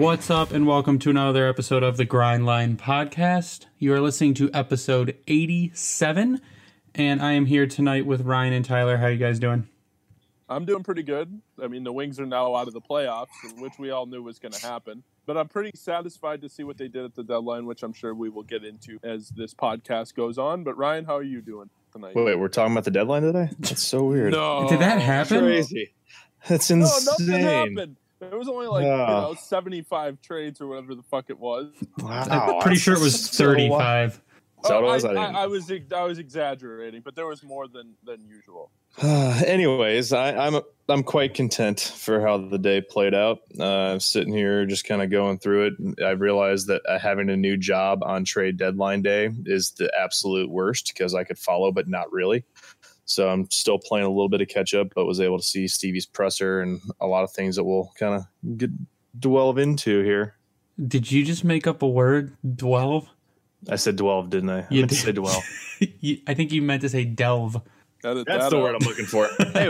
What's up, and welcome to another episode of the Grindline Podcast. You are listening to episode 87, and I am here tonight with Ryan and Tyler. How you guys doing? I'm doing pretty good. I mean, the Wings are now out of the playoffs, which we all knew was going to happen. But I'm pretty satisfied to see what they did at the deadline, which I'm sure we will get into as this podcast goes on. But Ryan, how are you doing tonight? Wait, wait, we're talking about the deadline today? That's so weird. No, Did that happen? Crazy. That's No, insane. nothing happened. It was only like you know 75 trades or whatever the fuck it was. Wow, I'm pretty sure it was that's so 35. Is that what it Oh, was? I, I I, I was I was exaggerating, but there was more than than usual. Anyways, I, I'm I'm quite content for how the day played out. Uh, I'm sitting here just kind of going through it. I realized that uh, having a new job on trade deadline day is the absolute worst because I could follow, but not really. So I'm still playing a little bit of catch up, but was able to see Stevie's presser and a lot of things that we'll kind of get delve into here. Did you just make up a word? Dwelve? I said delve, didn't I? I You meant to did. say dwell. I think you meant to say delve. Edit That's that the out. word I'm looking for. Hey,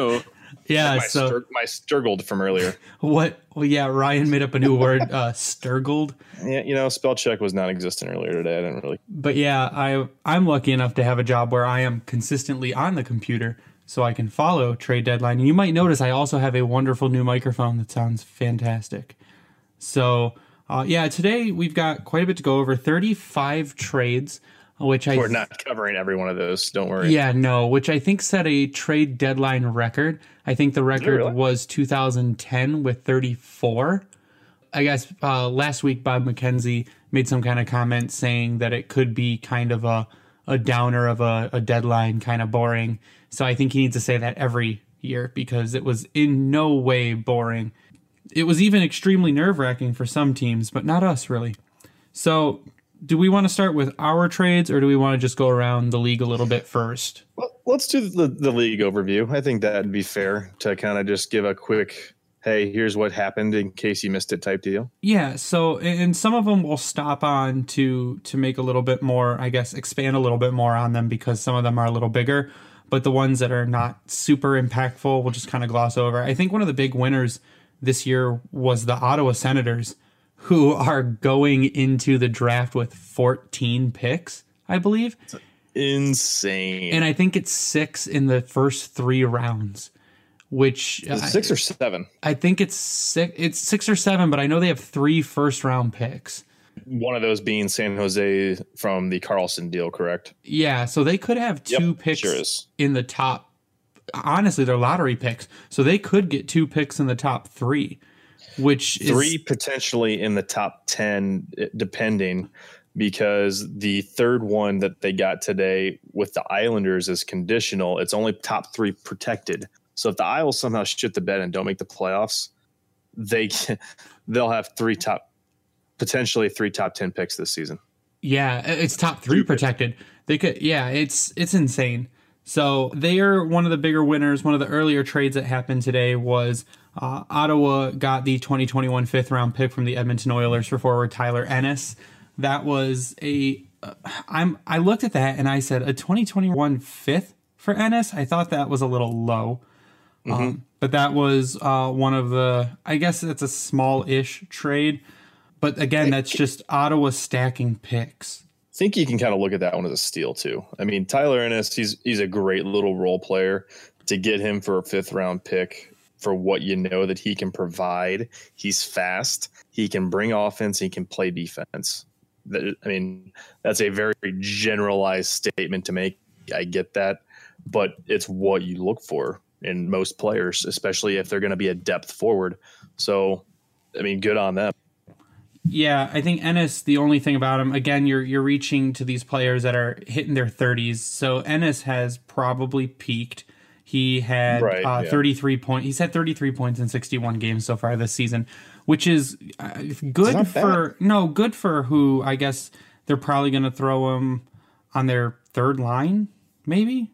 Yeah, my, so stur- my sturgled from earlier. what? Well, yeah, Ryan made up a new word, uh, sturgled. Yeah, you know, spell check was non-existent earlier today. I didn't really. But yeah, I I'm lucky enough to have a job where I am consistently on the computer, so I can follow trade deadline. And you might notice I also have a wonderful new microphone that sounds fantastic. So uh, yeah, today we've got quite a bit to go over. 35 trades, which I We're not covering every one of those. Don't worry. yeah no, which I think set a trade deadline record. I think the record really? was 2010 with 34. I guess uh, last week Bob McKenzie made some kind of comment saying that it could be kind of a a downer of a, a deadline, kind of boring. So I think he needs to say that every year because it was in no way boring. It was even extremely nerve wracking for some teams, but not us really. So do we want to start with our trades or do we want to just go around the league a little bit first? Well, let's do the, the league overview. I think that'd be fair to kind of just give a quick, hey, here's what happened in case you missed it type deal. Yeah, so and some of them we'll stop on to to make a little bit more, I guess, expand a little bit more on them because some of them are a little bigger, but the ones that are not super impactful, we'll just kind of gloss over. I think one of the big winners this year was the Ottawa Senators, who are going into the draft with 14 picks, I believe, Insane. and I think it's six in the first three rounds, which Is it I- six or seven? I think it's six. It's six or seven, but I know they have three first round picks. One of those being San Jose from the Karlsson deal, correct? Yeah, so they could have two Yep, picks sure in the top. Honestly, they're lottery picks, so they could get two picks in the top three, which is Three potentially in the top 10, eh, depending, because the third one that they got today with the Islanders is conditional. It's only top three protected. So if the Isles somehow shit the bed and don't make the playoffs, they can, they'll have three top, potentially three top 10 picks this season. Yeah, it's top three protected. They could, yeah, it's it's insane. So they are one of the bigger winners. One of the earlier trades that happened today was uh, Ottawa got the 2021 fifth round pick from the Edmonton Oilers for forward Tyler Ennis. That was a uh, I'm I looked at that and I said a 2021 fifth for Ennis. I thought that was a little low. Um, but that was uh, one of the I guess it's a small ish trade. But again, that's just Ottawa stacking picks. Think you can kind of look at that one as a steal too. I mean, Tyler Ennis, he's he's a great little role player. To get him for a fifth round pick for what you know that he can provide, he's fast, he can bring offense, he can play defense. I mean, that's a very generalized statement to make. I get that, but it's what you look for in most players, especially if they're going to be a depth forward. So, I mean, good on them. Yeah, I think Ennis. The only thing about him, again, you're you're reaching to these players that are hitting their 30s. So Ennis has probably peaked. He had Right, uh, yeah. 33 point. He's had 33 points in 61 games so far this season, which is uh, good for no good for who I guess they're probably going to throw him on their third line, maybe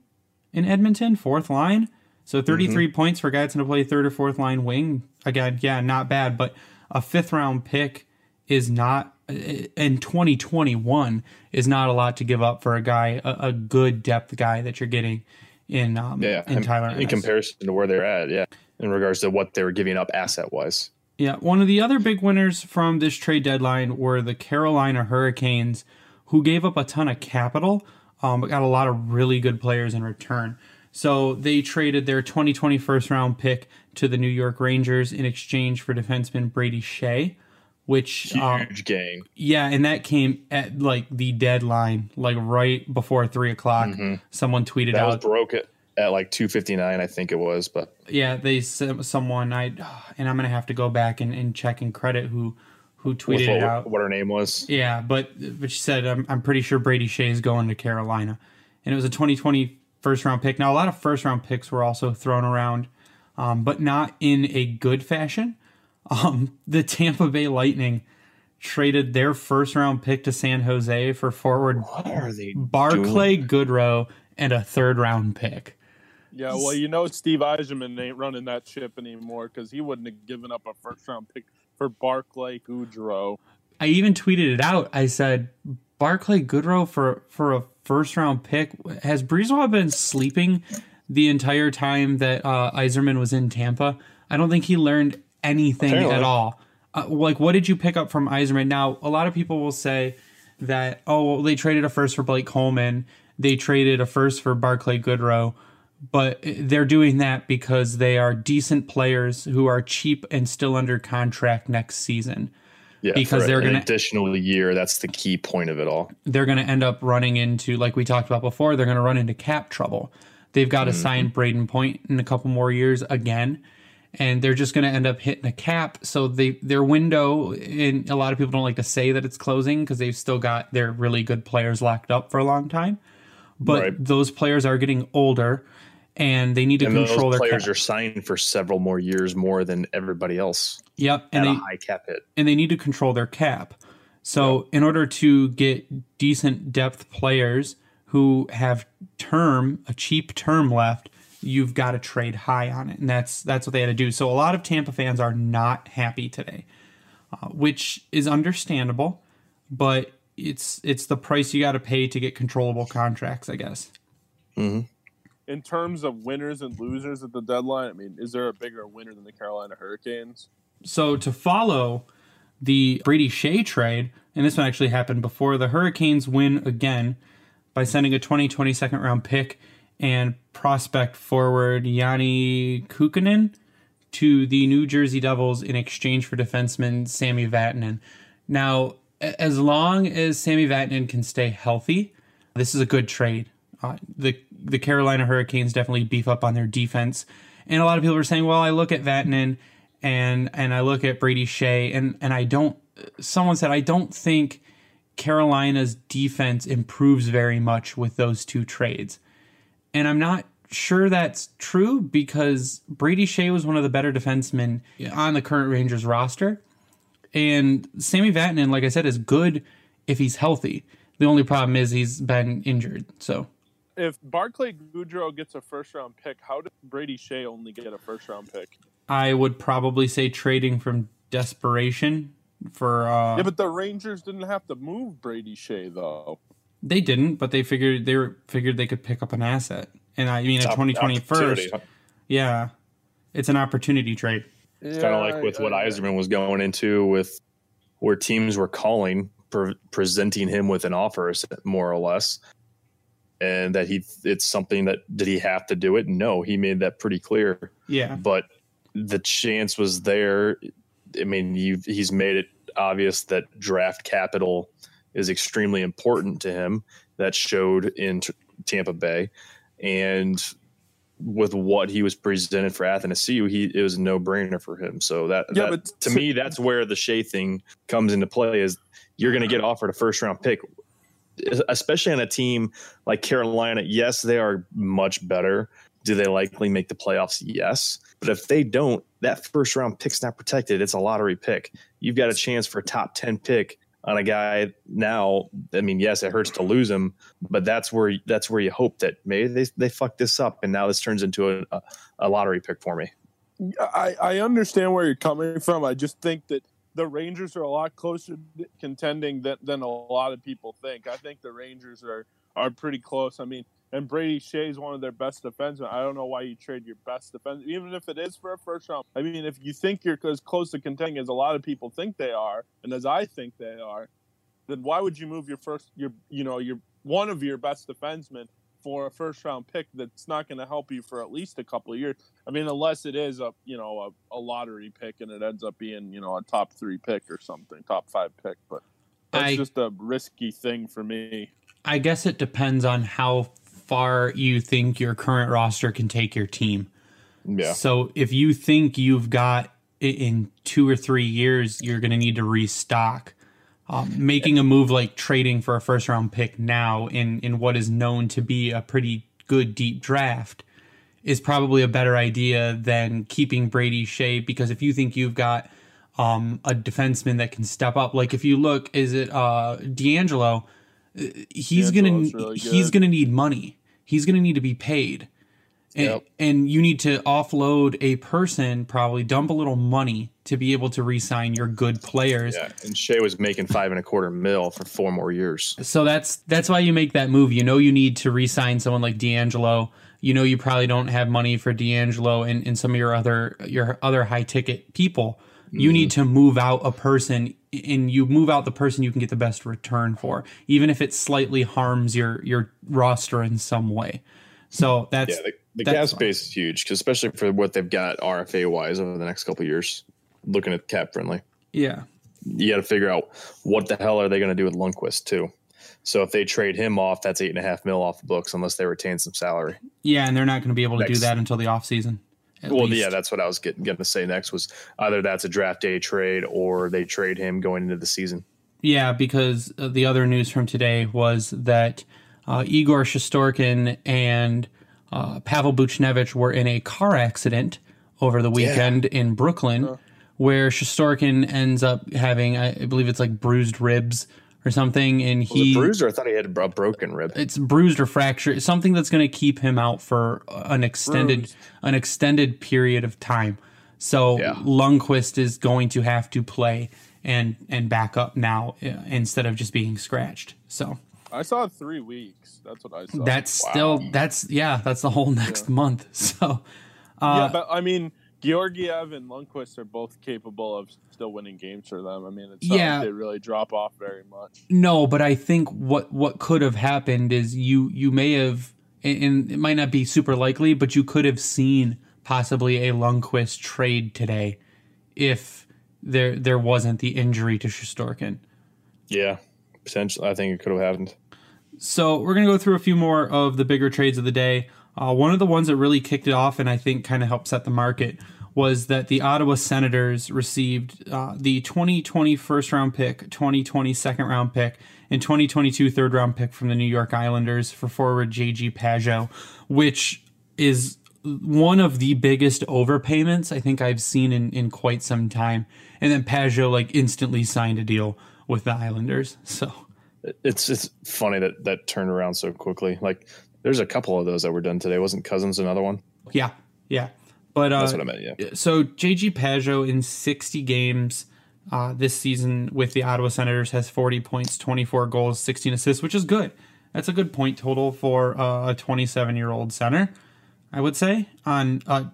in Edmonton, fourth line. So 33 points for a guy that's going to play third or fourth line wing. Again, yeah, not bad, but a fifth round pick is not in 2021 is not a lot to give up for a guy, a, a good depth guy that you're getting in um, Yeah, in Tyler. in Ennis. comparison to where they're at, yeah, in regards to what they were giving up asset wise. Yeah, one of the other big winners from this trade deadline were the Carolina Hurricanes, who gave up a ton of capital, um, but got a lot of really good players in return. So they traded their 2020 first round pick to the New York Rangers in exchange for defenseman Brady Skjei, which Huge um, gang. yeah, and that came at like the deadline, like right before three o'clock. Someone tweeted That was out, broke it at like 259, I think it was. But yeah, they sent someone I, and I'm gonna have to go back and, and check and credit who who tweeted what, it out. what her name was. Yeah, but but she said I'm I'm pretty sure Brady Skjei is going to Carolina, and it was a 2020 first round pick. Now a lot of first round picks were also thrown around, um, but not in a good fashion. Um, the Tampa Bay Lightning traded their first round pick to San Jose for forward What are they? Barclay Goodrow and a third round pick. Yeah, well, you know Steve Yzerman ain't running that ship anymore because he wouldn't have given up a first round pick for Barclay Goodrow. I even tweeted it out. I said Barclay Goodrow for for a first round pick. Has BriseBois been sleeping the entire time that uh, Yzerman was in Tampa? I don't think he learned anything Apparently. at all. Uh, like, what did you pick up from Yzerman? Now, a lot of people will say that oh, well, they traded a first for Blake Coleman, they traded a first for Barclay Goodrow. But they're doing that because they are decent players who are cheap and still under contract next season Yeah, because they're an gonna- additional year. That's the key point of it all. they're going to end up running into, like we talked about before, they're going to run into cap trouble. They've got to sign Brayden Point in a couple more years again, and they're just going to end up hitting a cap. So they their window, and a lot of people don't like to say that it's closing because they've still got their really good players locked up for a long time. But Right. those players are getting older, and they need to And control those their players cap. are signed for several more years more than everybody else yep, and they a high cap hit. and they need to control their cap. So, in order to get decent depth players who have term, a cheap term left, you've got to trade high on it, and that's that's what they had to do. So, a lot of Tampa fans are not happy today, uh, which is understandable, but it's it's the price you got to pay to get controllable contracts, I guess. In terms of winners and losers at the deadline, I mean, is there a bigger winner than the Carolina Hurricanes? So to follow the Brady Skjei trade, and this one actually happened before the Hurricanes win again by sending a 2020 second round pick and prospect forward Janne Kuokkanen to the New Jersey Devils in exchange for defenseman Sammy Vatanen. Now, as long as Sammy Vatanen can stay healthy, this is a good trade. Uh, the the Carolina Hurricanes definitely beef up on their defense, and a lot of people are saying, "Well, I look at Vatanen and and I look at Brady Skjei, and and I don't." Someone said, "I don't think Carolina's defense improves very much with those two trades," and I'm not sure that's true because Brady Skjei was one of the better defensemen on the current Rangers roster. And Sammy Vatanen, like I said, is good if he's healthy. The only problem is he's been injured. So If Barclay Goodrow gets a first round pick, how did Brady Skjei only get a first round pick? I would probably say trading from desperation for uh Yeah, but the Rangers didn't have to move Brady Skjei though. They didn't, but they figured they were figured they could pick up an asset. And I mean a Top- twenty twenty first. Yeah. It's an opportunity trade. It's kind of like with what Yzerman was going into with where teams were calling, pre- presenting him with an offer, more or less, and that he it's something that did he have to do it? No, he made that pretty clear. Yeah. But the chance was there. I mean, you he's made it obvious that draft capital is extremely important to him. That showed in T- Tampa Bay, and with what he was presented for Athanasiu, he it was a no brainer for him. So that, Yeah, that- but to me, that's where the Skjei thing comes into play. Is you're going to get offered a first round pick, especially on a team like Carolina. Yes, they are much better. Do they likely make the playoffs? Yes. But if they don't, that first round pick's not protected. It's a lottery pick. You've got a chance for a top 10 pick on a guy now. I mean, yes, it hurts to lose him, but that's where that's where you hope that maybe they, they fuck this up and now this turns into a, a lottery pick for me. I, I understand where you're coming from. I just think that the Rangers are a lot closer contending than, than a lot of people think. I think the Rangers are are pretty close. I mean, and Brady Skjei is one of their best defensemen. I don't know why you trade your best defense, even if it is for a first round. I mean, if you think you're as close to contending as a lot of people think they are, and as I think they are, then why would you move your first, your you know, your one of your best defensemen for a first round pick that's not going to help you for at least a couple of years. I mean, unless it is a you know a, a, lottery pick and it ends up being you know a top three pick or something, top five pick. But that's I, just a risky thing for me. I guess it depends on how far you think your current roster can take your team. Yeah. So if you think you've got in two or three years, you're going to need to restock um, making a move like trading for a first round pick now in in what is known to be a pretty good deep draft is probably a better idea than keeping Brady Skjei because if you think you've got um, a defenseman that can step up, like if you look, is it uh, DeAngelo? He's gonna really he's gonna need money. He's gonna need to be paid. And, yep. and you need to offload a person, probably dump a little money to be able to re-sign your good players. Yeah, and Skjei was making five and a quarter mil for four more years. So that's that's why you make that move. You know you need to re-sign someone like DeAngelo. You know you probably don't have money for DeAngelo and, and some of your other your other high ticket people. You mm-hmm. need to move out a person and you move out the person you can get the best return for, even if it slightly harms your your roster in some way. So that's yeah, the, the cap space is huge, because especially for what they've got RFA wise over the next couple years. Looking at cap friendly, yeah, you got to figure out what the hell are they going to do with Lundqvist too. So if they trade him off, that's eight and a half mil off the books, unless they retain some salary. Yeah, and they're not going to be able to next. do that until the off season. Well, least. yeah, that's what I was getting, getting to say next was either that's a draft day trade or they trade him going into the season. Yeah, because uh, the other news from today was that uh, Igor Shesterkin and uh, Pavel Buchnevich were in a car accident over the weekend yeah. in Brooklyn, uh. where Shesterkin ends up having, I believe it's like bruised ribs or something, and he bruised. Or I thought he had a broken rib. It's bruised or fractured, something that's going to keep him out for an extended bruised. an extended period of time. So yeah. Lundqvist is going to have to play and and back up now uh, instead of just being scratched. So I saw three weeks. That's what I saw. That's wow. still that's yeah. That's the whole next yeah. month. So uh, yeah, but I mean, Georgiev and Lundqvist are both capable of still winning games for them. I mean, it's not yeah. like they really drop off very much. No, but I think what what could have happened is you you may have, and it might not be super likely, but you could have seen possibly a Lundqvist trade today if there there wasn't the injury to Shesterkin. Yeah, potentially. I think it could have happened. So we're gonna go through a few more of the bigger trades of the day. Uh, one of the ones that really kicked it off and I think kind of helped set the market was that the Ottawa Senators received uh, the 2020 first round pick, 2020 second round pick, and 2022 third round pick from the New York Islanders for forward JG Pageau, which is one of the biggest overpayments I think I've seen in, in quite some time. And then Pageau like instantly signed a deal with the Islanders. So it's it's funny that that turned around so quickly. Like there's a couple of those that were done today. Wasn't Cousins another one? Yeah, yeah. But uh, that's what I meant. Yeah. So JG Pageau in 60 games uh, this season with the Ottawa Senators has 40 points, 24 goals, 16 assists, which is good. That's a good point total for uh, a 27 year old center, I would say, on a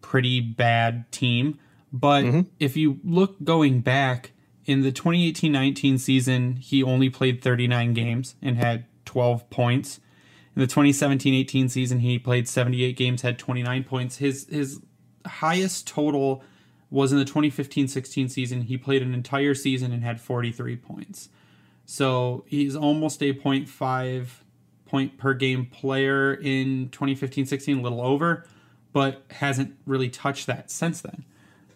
pretty bad team. But mm-hmm. if you look going back, in the 2018 19 season, he only played 39 games and had 12 points. In the 2017 18 season, he played 78 games, had 29 points. His, his highest total was in the 2015 16 season. He played an entire season and had 43 points. So he's almost a 0.5 point per game player in 2015 16, a little over, but hasn't really touched that since then.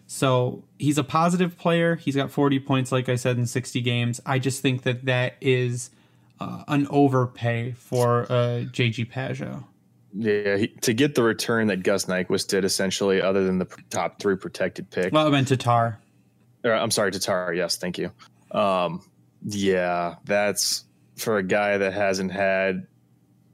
So he's a positive player. He's got 40 points, like I said, in 60 games. I just think that that is uh, an overpay for uh, JG Pageau. Yeah, he, to get the return that Gus Nyquist did, essentially, other than the top three protected pick. Well, I meant Tatar. Or, I'm sorry, Tatar. Yes, thank you. Um, yeah, that's for a guy that hasn't had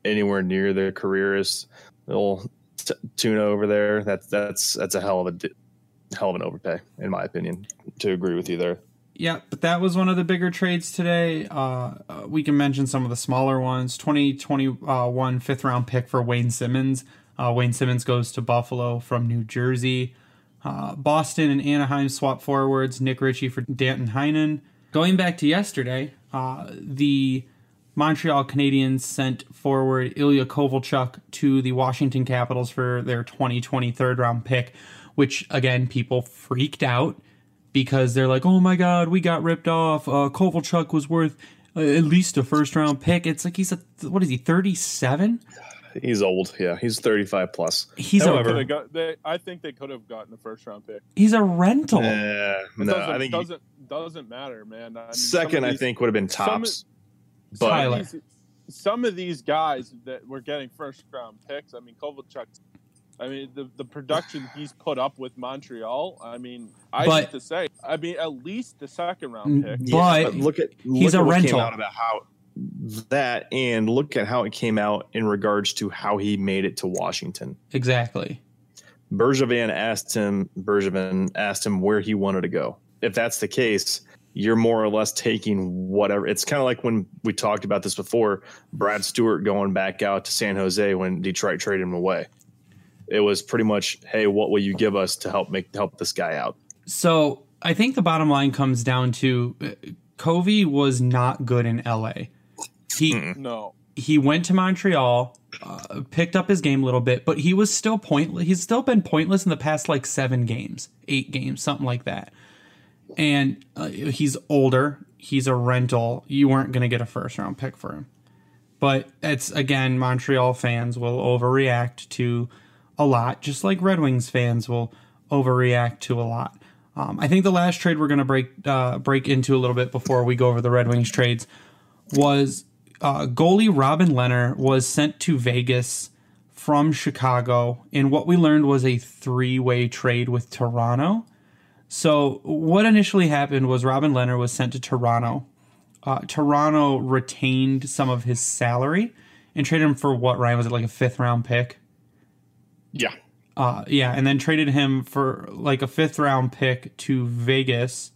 anywhere near the careerist little t- tuna over there. That's that's that's a hell of a hell of an overpay, in my opinion, to agree with you there. Yeah, but that was one of the bigger trades today. Uh, uh, we can mention some of the smaller ones. 2021 fifth round pick for Wayne Simmonds. Uh, Wayne Simmonds goes to Buffalo from New Jersey. Uh, Boston and Anaheim swap forwards. Nick Ritchie for Danton Heinen. Going back to yesterday, uh, the Montreal Canadiens sent forward Ilya Kovalchuk to the Washington Capitals for their 2020 third round pick, which again, people freaked out because they're like, oh my God, we got ripped off. Uh, Kovalchuk was worth uh, at least a first round pick. It's like he's a, what is he, 37? He's old. Yeah, he's 35 plus. He's However, a, they got, they, I think they could have gotten a first round pick. he's a rental. Uh, no, doesn't, I think doesn't doesn't matter, man. I mean, second, of I think, would have been tops. some But Tyler. of these, some of these guys that were getting first round picks. I mean, Kovalchuk. I mean, the the production he's put up with Montreal. I mean, I But- hate to say, I mean, at least the second round mm, pick. Yeah. But look at he's look a at what rental. Came out about how that, and look at how it came out in regards to how he made it to Washington. Exactly. Bergevin asked him. Bergevin asked him where he wanted to go. If that's the case, you're more or less taking whatever. It's kind of like when we talked about this before. Brad Stuart going back out to San Jose when Detroit traded him away. It was pretty much, hey, what will you give us to help make help this guy out? So I think the bottom line comes down to uh, Covey was not good in LA. He No, he went to Montreal, uh, picked up his game a little bit, but he was still pointless. He's still been pointless in the past like seven games, eight games, something like that. And uh, he's older. He's a rental. You weren't going to get a first round pick for him. But it's again, Montreal fans will overreact to a lot, just like Red Wings fans will overreact to a lot. Um, I think the last trade we're going to break uh, break into a little bit before we go over the Red Wings trades was uh, goalie Robin Lehner was sent to Vegas from Chicago, and what we learned was a three way trade with Toronto. So what initially happened was Robin Lehner was sent to Toronto. Uh, Toronto retained some of his salary and traded him for what Ryan was it like a fifth round pick? Yeah, Uh, yeah, and then traded him for like a fifth round pick to Vegas,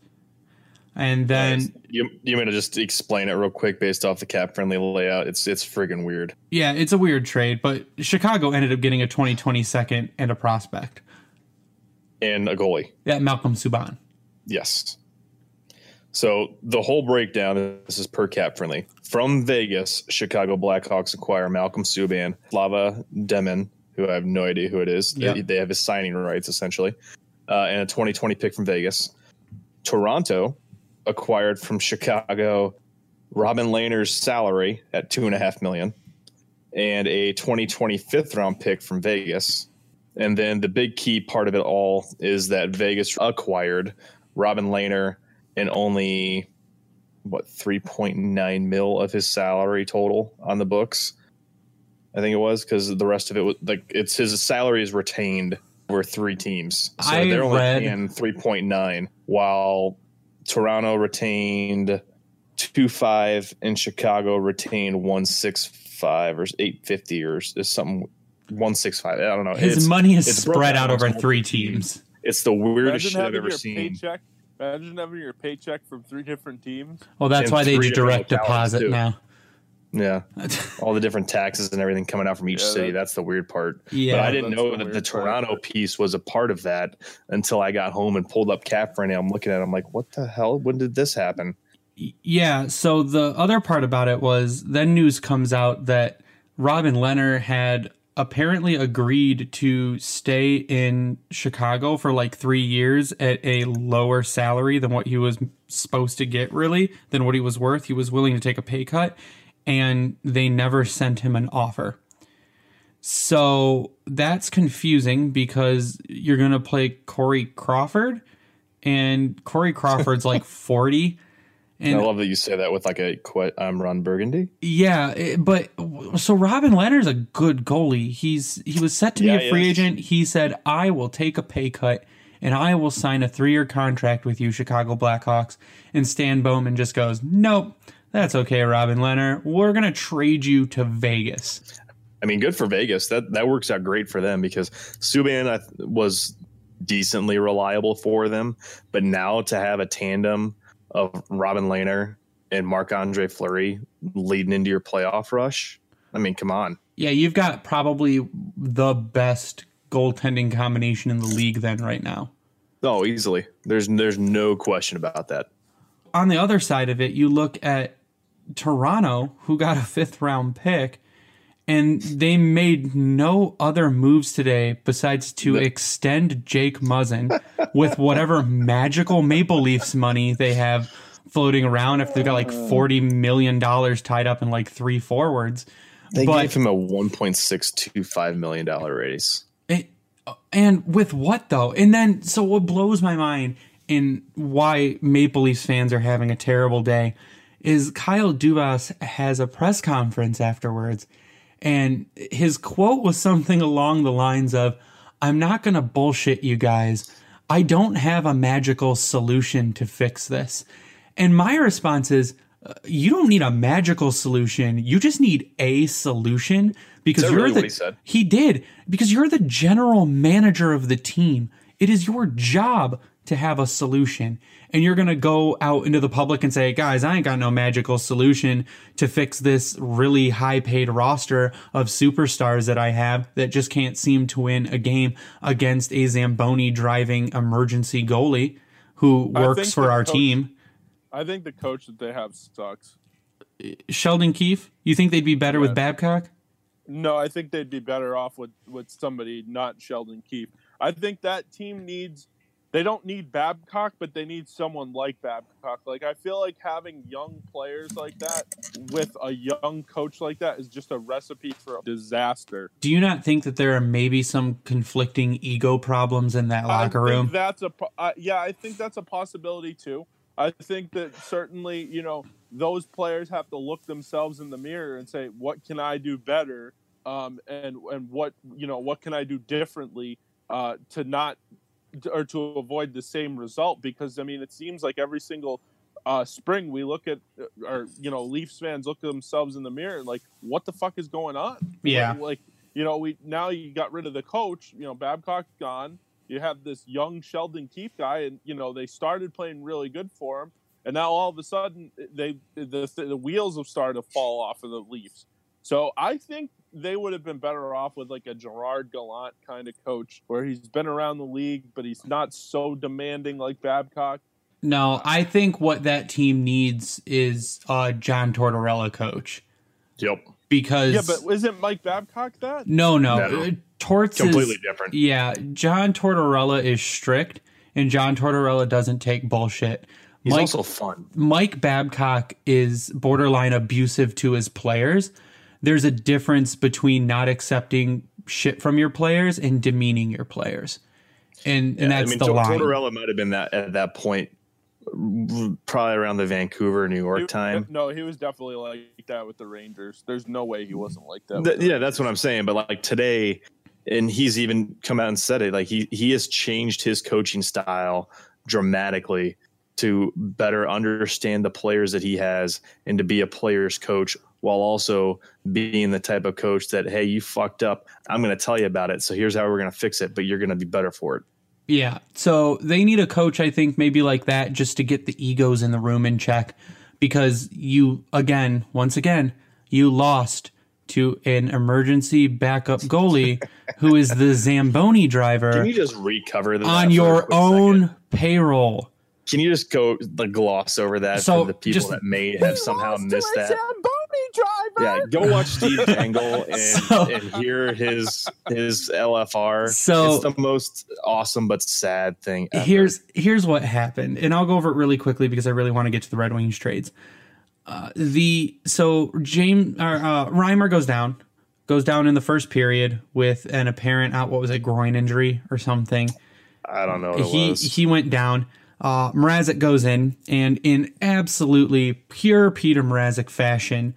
and then you you mean to just explain it real quick based off the cap friendly layout? It's it's friggin' weird. Yeah, it's a weird trade, but Chicago ended up getting a 2020 second and a prospect. And a goalie. Yeah, Malcolm Subban. Yes. So the whole breakdown, this is per cap friendly. From Vegas, Chicago Blackhawks acquire Malcolm Subban, Slava Demin, who I have no idea who it is. Yep. They, they have his signing rights essentially, uh, and a 2020 pick from Vegas. Toronto acquired from Chicago Robin Lehner's salary at two and a half million, and a 2020 fifth round pick from Vegas. And then the big key part of it all is that Vegas acquired Robin Lehner and only what 3.9 mil of his salary total on the books. I think it was because the rest of it was like it's his salary is retained over three teams. So I they're only read- paying 3.9 while Toronto retained two five and Chicago retained one six five or eight fifty or s- something one six five. I don't know. His It's- money is it's spread out out over three teams. teams. It's the weirdest imagine shit I've ever seen. paycheck. Imagine having your paycheck from three different teams. Well, that's And why they do direct localities, deposit too. now. Yeah, all the different taxes and everything coming out from each Yeah, city. that- That's the weird part. Yeah, but I didn't know that the weird part. Toronto piece was a part of that until I got home and pulled up Friendly. I'm looking at. it, I'm like, what the hell? When did this happen? Yeah. So the other part about it was then news comes out that Robin Lehner had apparently agreed to stay in Chicago for like three years at a lower salary than what he was supposed to get, really, than what he was worth. He was willing to take a pay cut, and they never sent him an offer. So that's confusing because you're going to play Corey Crawford, and Corey Crawford's like 40. And I love that you say that with like a quote, I'm Ron Burgundy. Yeah, it- but so Robin Lehner's a good goalie. He's he was set to Yeah, be a free is. agent. He said, "I will take a pay cut and I will sign a three-year contract with you, Chicago Blackhawks." And Stan Bowman just goes, "Nope, that's okay, Robin Lehner. We're gonna trade you to Vegas." I mean, good for Vegas. That that works out great for them because Subban I was decently reliable for them, but now to have a tandem of Robin Lehner and Marc Andre Fleury leading into your playoff rush. I mean, come on. Yeah, you've got probably the best goaltending combination in the league then right now. Oh, easily. There's there's no question about that. On the other side of it, you look at Toronto, who got a fifth round pick, and they made no other moves today besides to extend Jake Muzzin with whatever magical Maple Leafs money they have floating around. If they've got like uh. forty million dollars tied up in like three forwards, They But- gave him a one point six two five million dollar raise. It, and with what though? And then, so what blows my mind and why Maple Leafs fans are having a terrible day is Kyle Dubas has a press conference afterwards, and his quote was something along the lines of, "I'm not going to bullshit you guys. I don't have a magical solution to fix this." And my response is, uh, you don't need a magical solution. You just need a solution because you're really the he said? he did because you're the general manager of the team. It is your job to have a solution. And you're going to go out into the public and say, guys, I ain't got no magical solution to fix this really high paid roster of superstars that I have that just can't seem to win a game against a Zamboni driving emergency goalie who works for our coach- team. I think the coach that they have sucks. Sheldon Keefe, you think they'd be better with Babcock? No, I think they'd be better off with with somebody not Sheldon Keefe. I think that team needs. They don't need Babcock, but they need someone like Babcock. Like I feel like having young players like that with a young coach like that is just a recipe for a disaster. Do you not think that there are maybe some conflicting ego problems in that locker I room? think that's a uh, yeah. I think that's a possibility too. I think that certainly you know those players have to look themselves in the mirror and say, what can I do better, um, and and what you know what can I do differently uh, to not or to avoid the same result? Because I mean, it seems like every single uh, spring we look at or you know Leafs fans look at themselves in the mirror and like, what the fuck is going on? Yeah. like, like you know we now you got rid of the coach. You know Babcock's gone you have this young Sheldon Keefe guy, and you know they started playing really good for him, and now all of a sudden they the the wheels have started to fall off of the Leafs. So I think they would have been better off with like a Gerard Gallant kind of coach, where he's been around the league, but he's not so demanding like Babcock. No, I think what that team needs is a John Tortorella coach Yep. because Yeah, but isn't Mike Babcock that? no, no, No. uh, Torts Completely is different. yeah. John Tortorella is strict, and John Tortorella doesn't take bullshit. He's Mike also fun. Mike Babcock is borderline abusive to his players. There's a difference between not accepting shit from your players and demeaning your players, and and that's I mean, the Tor- line. Tortorella might have been that at that point, probably around the Vancouver, New York He- time. No, he was definitely like that with the Rangers. There's no way he wasn't like that. with the yeah, that's what I'm saying. But like today, and he's even come out and said it. Like he he has changed his coaching style dramatically to better understand the players that he has and to be a player's coach while also being the type of coach that hey you fucked up i'm going to tell you about it so here's how we're going to fix it but you're going to be better for it Yeah. So they need a coach, I think, maybe like that, just to get the egos in the room in check. Because you, again, once again, you lost to an emergency backup goalie who is the Zamboni driver can you just recover that on your own second? payroll. can you just go the gloss over that So, for the people just- that may have somehow missed that Zamboni driver. Yeah, go watch Steve Dangle and, So- and hear his his LFR. So- it's the most awesome but sad thing. Ever. Here's here's what happened, and I'll go over it really quickly because I really want to get to the Red Wings trades. Uh, the so James or uh, Reimer goes down, goes down in the first period with an apparent out what was it groin injury or something. I don't know what it he was. he went down. Uh, Mrazek goes in and in absolutely pure Peter Mrazek fashion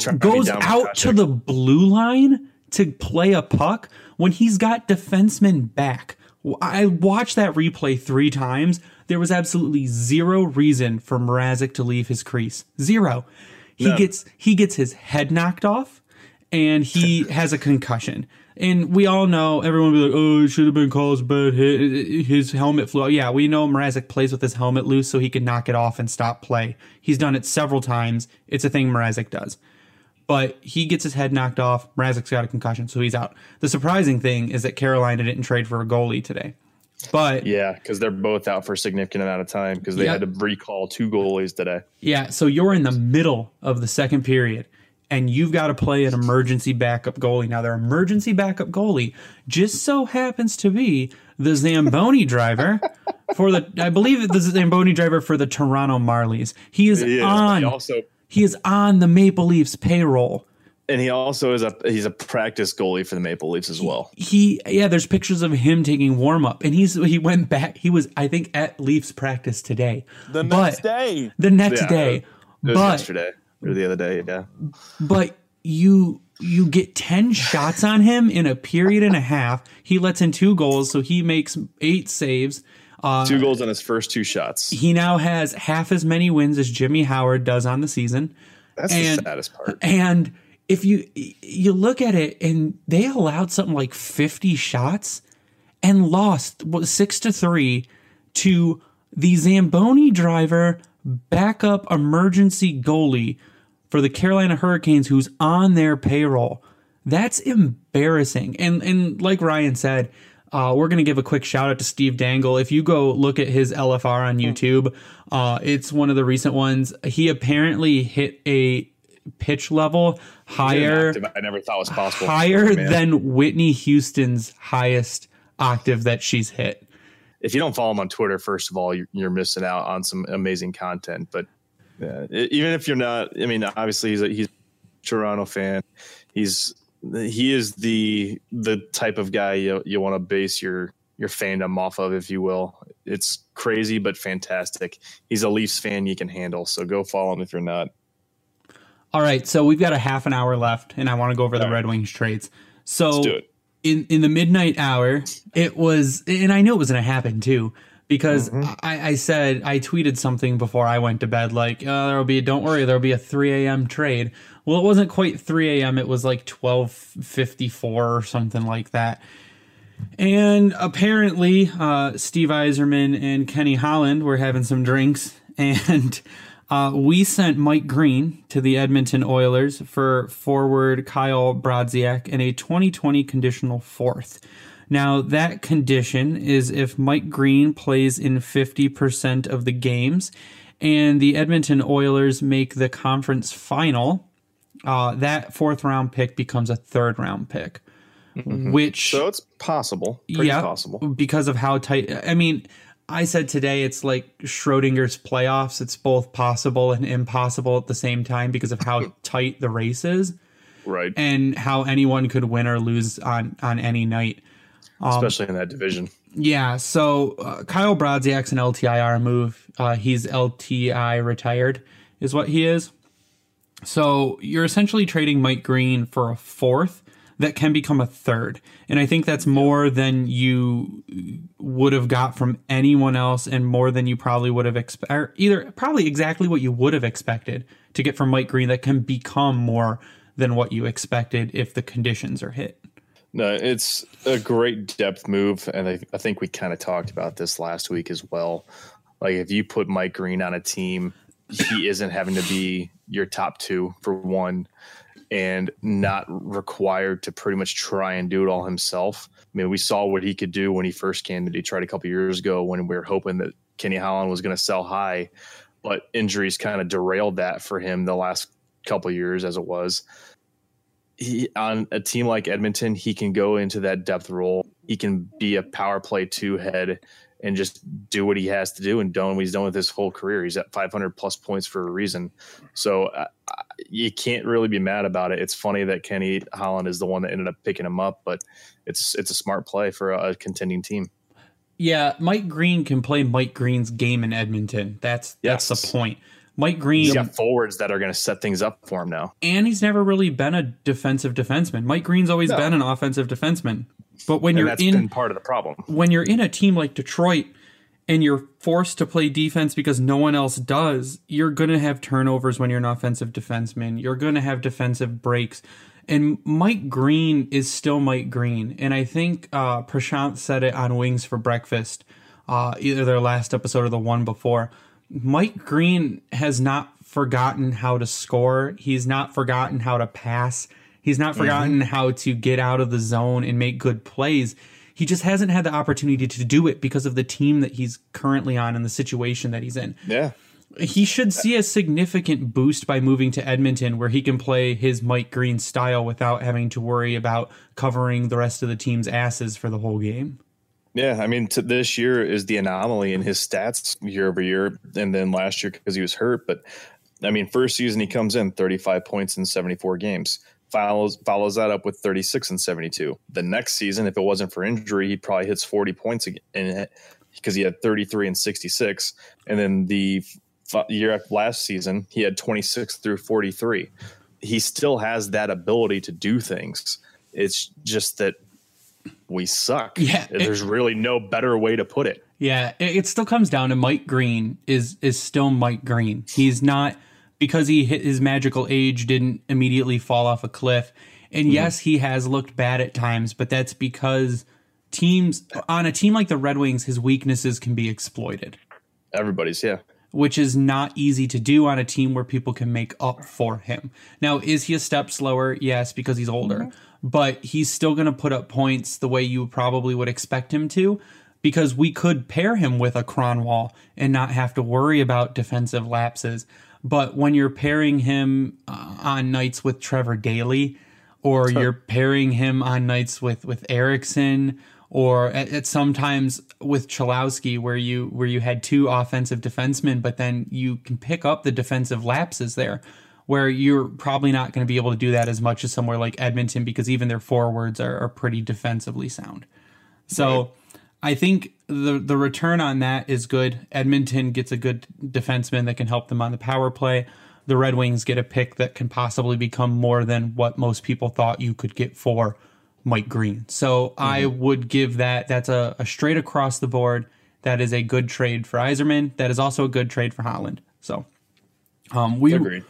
Trying goes out to the blue line to play a puck when he's got defensemen back. I watched that replay three times. There was absolutely zero reason for Mrazek to leave his crease. Zero. He No. gets he gets his head knocked off and he has a concussion. And we all know everyone be like, "Oh, it should have been Call's bad hit. His helmet flew." out." Yeah, we know Mrazek plays with his helmet loose so he can knock it off and stop play. He's done it several times. It's a thing Mrazek does. But he gets his head knocked off. Mrazek's got a concussion, so he's out. The surprising thing is that Carolina didn't trade for a goalie today. But Yeah, because they're both out for a significant amount of time because they Yeah. had to recall two goalies today. Yeah, so you're in the middle of the second period and you've got to play an emergency backup goalie. Now, their emergency backup goalie just so happens to be the Zamboni driver for the, I believe the Zamboni driver for the Toronto Marlies. He is He is. on, He also he is on the Maple Leafs payroll. and he also is a he's a practice goalie for the Maple Leafs as well. He, yeah, there's pictures of him taking warm up and he's, he went back, he was, I think, at Leafs practice today. The But- next day. The next Yeah, day. It was but, yesterday or the other day. Yeah, but you you get 10 shots on him in a period and a half he lets in two goals so he makes eight saves uh, two goals on his first two shots. he now has half as many wins as jimmy howard does on the season That's and- the saddest part. and if you you look at it and they allowed something like 50 shots and lost what, 6 to 3 to the Zamboni driver backup emergency goalie for the Carolina Hurricanes who's on their payroll. That's embarrassing. And and like Ryan said, uh, we're going to give a quick shout out to Steve Dangle. If you go look at his LFR on YouTube, uh, it's one of the recent ones. He apparently hit a pitch level higher I never thought was possible. higher Man. than Whitney Houston's highest octave that she's hit. If you don't follow him on Twitter, first of all, you're, you're missing out on some amazing content. But yeah, even if you're not, I mean, obviously he's a, he's a Toronto fan. He's he is the the type of guy you you want to base your your fandom off of, if you will. It's crazy but fantastic. He's a Leafs fan you can handle. So go follow him if you're not. All right, so we've got a half an hour left, and I want to go over the All right. Red Wings trades. So Let's do it. In in the midnight hour, it was, and I knew it was going to happen too, because Mm-hmm. I, I said I tweeted something before I went to bed, like uh, there'll be, don't worry, there'll be a 3 a.m. trade. Well, it wasn't quite 3 a.m. It was like 12:54 or something like that. And apparently, uh, Steve Yzerman and Kenny Holland were having some drinks, and uh, we sent Mike Green to the Edmonton Oilers for forward Kyle Brodziak and a 2020 conditional fourth. Now, that condition is if Mike Green plays in 50% of the games and the Edmonton Oilers make the conference final, uh, that fourth round pick becomes a third round pick, which So it's possible. Pretty yeah, possible. because of how tight. I mean, I said today it's like Schrodinger's playoffs. It's both possible and impossible at the same time because of how tight the race is Right. and how anyone could win or lose on on any night. Especially in that division. Yeah, so uh, Kyle Brodziak's an LTIR move. Uh, he's LTI retired, is what he is. So you're essentially trading Mike Green for a fourth that can become a third. And I think that's more than you would have got from anyone else and more than you probably would have expected. Either probably exactly what you would have expected to get from Mike Green that can become more than what you expected if the conditions are hit. No, it's a great depth move, and I, I think we kind of talked about this last week as well. Like if you put Mike Green on a team, he isn't having to be your top two for one, and not required to pretty much try and do it all himself. I mean, we saw what he could do when he first came to Detroit a couple years ago when we were hoping that Kenny Holland was going to sell high, but injuries kind of derailed that for him the last couple years as it was he on a team like Edmonton, he can go into that depth role. He can be a power play two head and just do what he has to do and done what he's done with his whole career. He's at 500 plus points for a reason. So uh, you can't really be mad about it. It's funny that Kenny Holland is the one that ended up picking him up, but it's it's a smart play for a, a contending team. Yeah, Mike Green can play Mike Green's game in Edmonton. That's that's Yes. the point. Mike Green He's got forwards that are going to set things up for him now. and he's never really been a defensive defenseman. Mike Green's always No. been an offensive defenseman. But when And you're that's in been part of the problem. when you're in a team like Detroit and you're forced to play defense because no one else does, you're going to have turnovers when you're an offensive defenseman. You're going to have defensive breaks. And Mike Green is still Mike Green. And I think uh, Prashant said it on Wings for Breakfast, uh, either their last episode or the one before. Mike Green has not forgotten how to score. He's not forgotten how to pass. He's not forgotten mm-hmm. how to get out of the zone and make good plays. He just hasn't had the opportunity to do it because of the team that he's currently on and the situation that he's in. Yeah. He should see a significant boost by moving to Edmonton where he can play his Mike Green style without having to worry about covering the rest of the team's asses for the whole game. Yeah, I mean, this year is the anomaly in his stats year over year, and then last year because he was hurt. But I mean, first season he comes in 35 points in 74 games. Follows follows that up with 36 and 72. The next season, if it wasn't for injury, he probably hits 40 points again because he had 33 and 66. And then the year after last season, he had 26 through 43. He still has that ability to do things. It's just that we suck. Yeah, there's really no better way to put it. Yeah, it, it, still comes down to Mike Green is is still Mike Green. He's not because he hit his magical age didn't immediately fall off a cliff. And mm-hmm. yes, he has looked bad at times, but that's because teams on a team like the Red Wings, his weaknesses can be exploited. Everybody's, yeah. Which is not easy to do on a team where people can make up for him. Now, is he a step slower? Yes, because he's older. Mm-hmm. But he's still going to put up points the way you probably would expect him to because we could pair him with a Kronwall and not have to worry about defensive lapses. But when you're pairing him uh, on nights with Trevor Daley, or you're pairing him on nights with with Ericsson, or at, at sometimes with Cholowski, where you where you had two offensive defensemen, but then you can pick up the defensive lapses there, where you're probably not going to be able to do that as much as somewhere like Edmonton because even their forwards are, are pretty defensively sound. So. Right I think the the return on that is good. Edmonton gets a good defenseman that can help them on the power play. The Red Wings get a pick that can possibly become more than what most people thought you could get for Mike Green. So mm-hmm. I would give that that's a, a, straight across the board. That is a good trade for Yzerman. That is also a good trade for Holland. So um, we Agreed.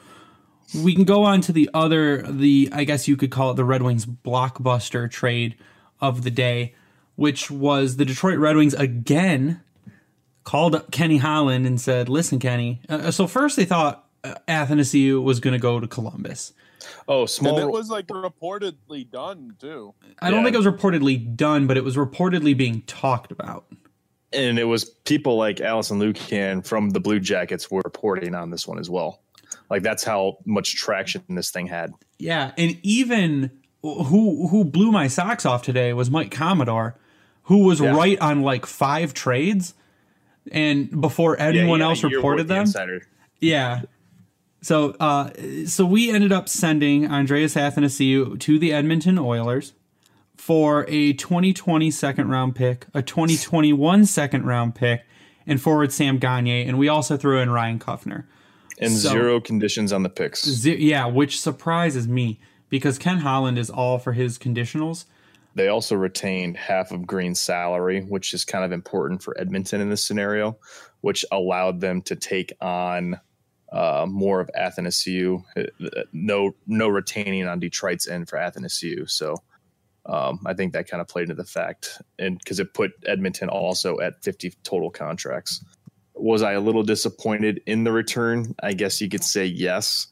we can go on to the other the I guess you could call it the Red Wings blockbuster trade of the day which was the Detroit Red Wings again called up Kenny Holland and said, "Listen, Kenny." Uh, so first they thought uh, Athanasiou was going to go to Columbus. Oh, small. And it was like reportedly done too. I don't think it was reportedly done, but it was reportedly being talked about. And it was people like Alison Lukan from the Blue Jackets were reporting on this one as well. Like that's how much traction this thing had. Yeah, and even who who blew my socks off today was Mike Commodore who was yeah. right on like five trades, and before anyone yeah, yeah, else reported them. The yeah. So, uh, so we ended up sending Andreas Athanasiou to the Edmonton Oilers for a 2020 second round pick, a 2021 second round pick, and forward Sam Gagner, and we also threw in Ryan Kuffner. And so, zero conditions on the picks. Ze- yeah, which surprises me because Ken Holland is all for his conditionals. They also retained half of Green's salary, which is kind of important for Edmonton in this scenario, which allowed them to take on uh, more of Athanasiou. No, no retaining on Detroit's end for Athanasiou. So um, I think that kind of played into the fact, and because it put Edmonton also at 50 total contracts. Was I a little disappointed in the return? I guess you could say yes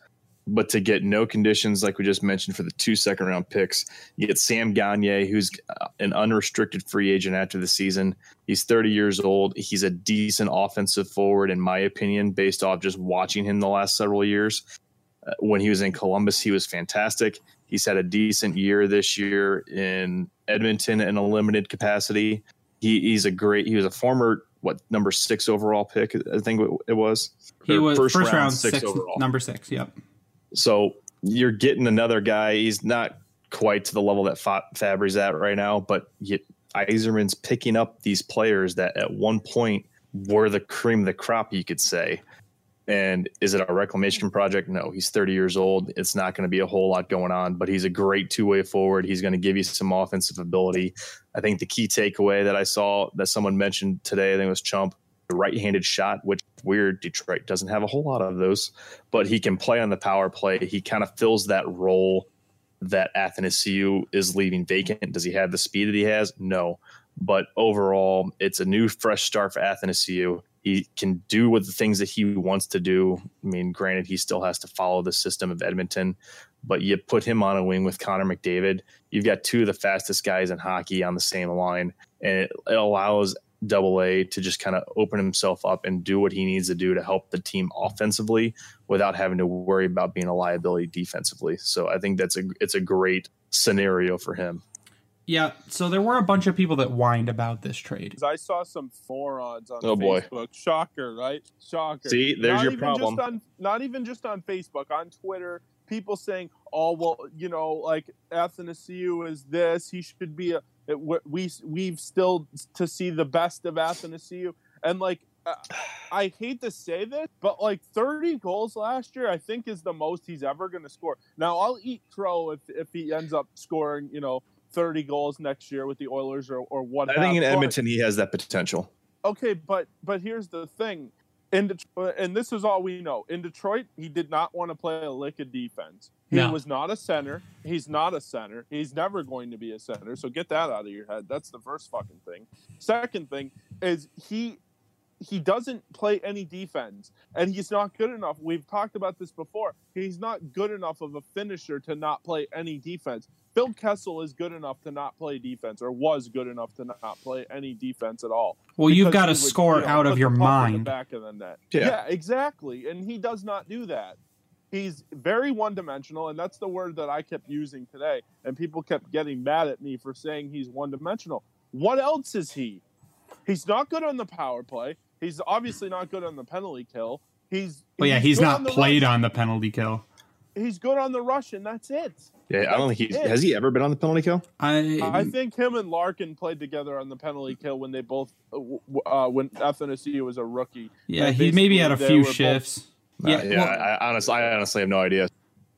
but to get no conditions, like we just mentioned, for the two second round picks, you get Sam Gagner, who's uh, an unrestricted free agent after the season. He's 30 years old. He's a decent offensive forward, in my opinion, based off just watching him the last several years. Uh, when he was in Columbus, he was fantastic. He's had a decent year this year in Edmonton in a limited capacity. He, he's a great. He was a former what number six overall pick? I think it was. He was first, first round, round six, six overall. Number six. Yep. So you're getting another guy. He's not quite to the level that Fabbri's at right now, but yet Yzerman's picking up these players that at one point were the cream of the crop, you could say. And is it a reclamation project? No, he's 30 years old. It's not going to be a whole lot going on, but he's a great two way forward. He's going to give you some offensive ability. I think the key takeaway that I saw that someone mentioned today, I think it was Chump, right-handed shot, which weird Detroit doesn't have a whole lot of those, but he can play on the power play. He kind of fills that role that Athanasiou is leaving vacant. Does he have the speed that he has? No. But overall, it's a new, fresh start for Athanasiou. He can do what the things that he wants to do. I mean, granted, he still has to follow the system of Edmonton, but you put him on a wing with Connor McDavid. You've got two of the fastest guys in hockey on the same line, and it, it allows Double A to just kind of open himself up and do what he needs to do to help the team offensively without having to worry about being a liability defensively. So I think that's a it's a great scenario for him. Yeah, so there were a bunch of people that whined about this trade. I saw some forums on Oh, boy. Facebook. Shocker, right? Shocker. See, there's not your problem. Just on, not even just on Facebook, on Twitter, people saying, "Oh, well, you know, like Athanasiou is this. He should be a. It, we we've still to see the best of Athanasiou." And like, uh, I hate to say this, but like 30 goals last year, I think is the most he's ever going to score. Now, I'll eat crow if if he ends up scoring, you know. 30 goals next year with the Oilers or, or what I think in Edmonton he has that potential. okay, but but here's the thing. In Detroit, and this is all we know. In Detroit, he did not want to play a lick of defense. He No. was not a center. He's not a center. He's never going to be a center. So get that out of your head. That's the first fucking thing. Second thing is he he doesn't play any defense and he's not good enough. We've talked about this before. He's not good enough of a finisher to not play any defense. Phil Kessel is good enough to not play defense or was good enough to not play any defense at all. Well, you've got to he would, score you know, out of your the the mind. back of the net. Yeah. Yeah. exactly. And he does not do that. He's very one dimensional, and that's the word that I kept using today. And people kept getting mad at me for saying he's one dimensional. What else is he? He's not good on the power play. He's obviously not good on the penalty kill. He's Well, yeah, he's good not on played rush. on the penalty kill. He's good on the rush, and that's it. Yeah, I don't think he That's it. has he ever been on the penalty kill. I, I think him and Larkin played together on the penalty kill when they both uh, uh, when FNSU was a rookie. yeah, he maybe had a few shifts. both- shifts. Uh, Yeah, yeah. well, I, honestly, I honestly have no idea.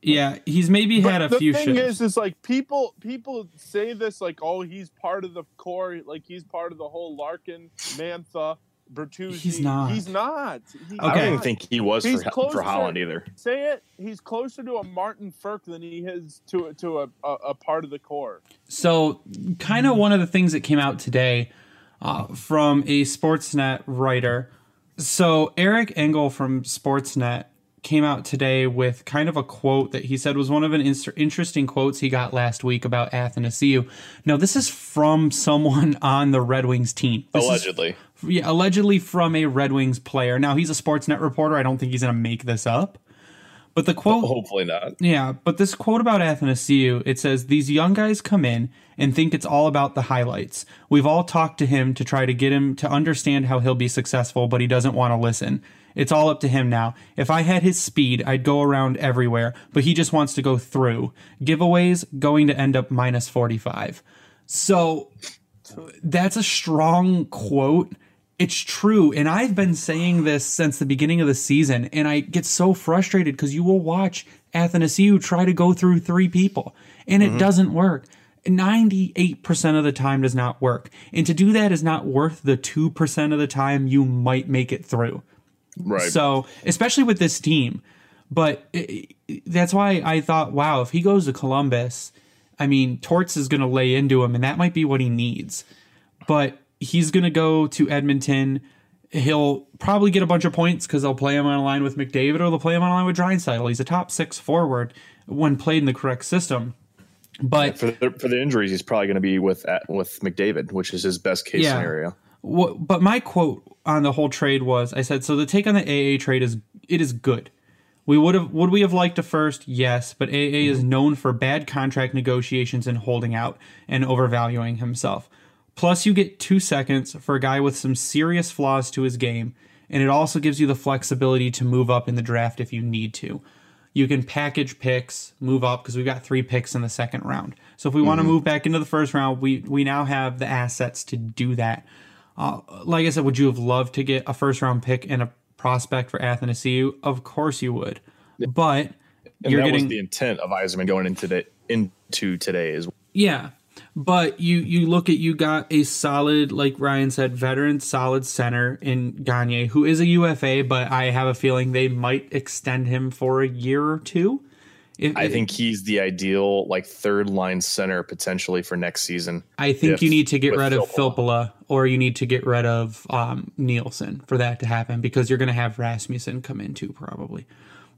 yeah, he's maybe But had a the few thing shifts. is, is like people people say this like, oh, he's part of the core, like he's part of the whole Larkin, Mantha, Bertuzzi. He's not. He's not. He's I don't Okay. even think he was He's for, closer. for Holland either. Say it. He's closer to a Martin Frk than he is to to a, a, a part of the core. So, kind of one of the things that came out today uh, from a Sportsnet writer. So, Eric Engel from Sportsnet came out today with kind of a quote that he said was one of an inter- interesting quotes he got last week about Athanasiou. Now, this is from someone on the Red Wings team. This is- Allegedly. yeah, allegedly from a Red Wings player. Now, he's a Sportsnet reporter. I don't think he's going to make this up. But the quote Hopefully not. yeah, but this quote about Athanasiou, it says these young guys come in and think it's all about the highlights. We've all talked to him to try to get him to understand how he'll be successful, but he doesn't want to listen. It's all up to him now. If I had his speed, I'd go around everywhere, but he just wants to go through. Giveaways going to end up minus 45. So that's a strong quote. It's true. And I've been saying this since the beginning of the season. And I get so frustrated because you will watch Athanasiou try to go through three people and it mm-hmm. doesn't work. 98% of the time does not work. And to do that is not worth the 2% of the time you might make it through. Right. So, especially with this team. But i i- that's why I thought, wow, if he goes to Columbus, I mean, Torts is going to lay into him, and that might be what he needs. But he's going to go to Edmonton. He'll probably get a bunch of points because they'll play him on a line with McDavid or they'll play him on a line with Draisaitl. He's a top six forward when played in the correct system. But for the, for the injuries, he's probably going to be with with McDavid, which is his best case Yeah. scenario. What, but my quote on the whole trade was I said so the take on the AA trade is it is good. We would have would we have liked a first? Yes, but AA is mm-hmm. known for bad contract negotiations and holding out and overvaluing himself. Plus you get 2 seconds for a guy with some serious flaws to his game and it also gives you the flexibility to move up in the draft if you need to. You can package picks, move up because we've got 3 picks in the second round. So if we want to move back into the first round, we we now have the assets to do that. Uh, like I said, would you have loved to get a first round pick and a prospect for Athanasiou? Of course you would. But And you're that getting was the intent of Yzerman going into the, into today is yeah. But you you look at you got a solid, like Ryan said, veteran solid center in Gagner, who is a UFA, but I have a feeling they might extend him for a year or two. If, I think he's the ideal like third line center potentially for next season. I think if- you need to get rid of Filppula. Filppula or you need to get rid of um, Nielsen for that to happen because you're going to have Rasmussen come in too probably.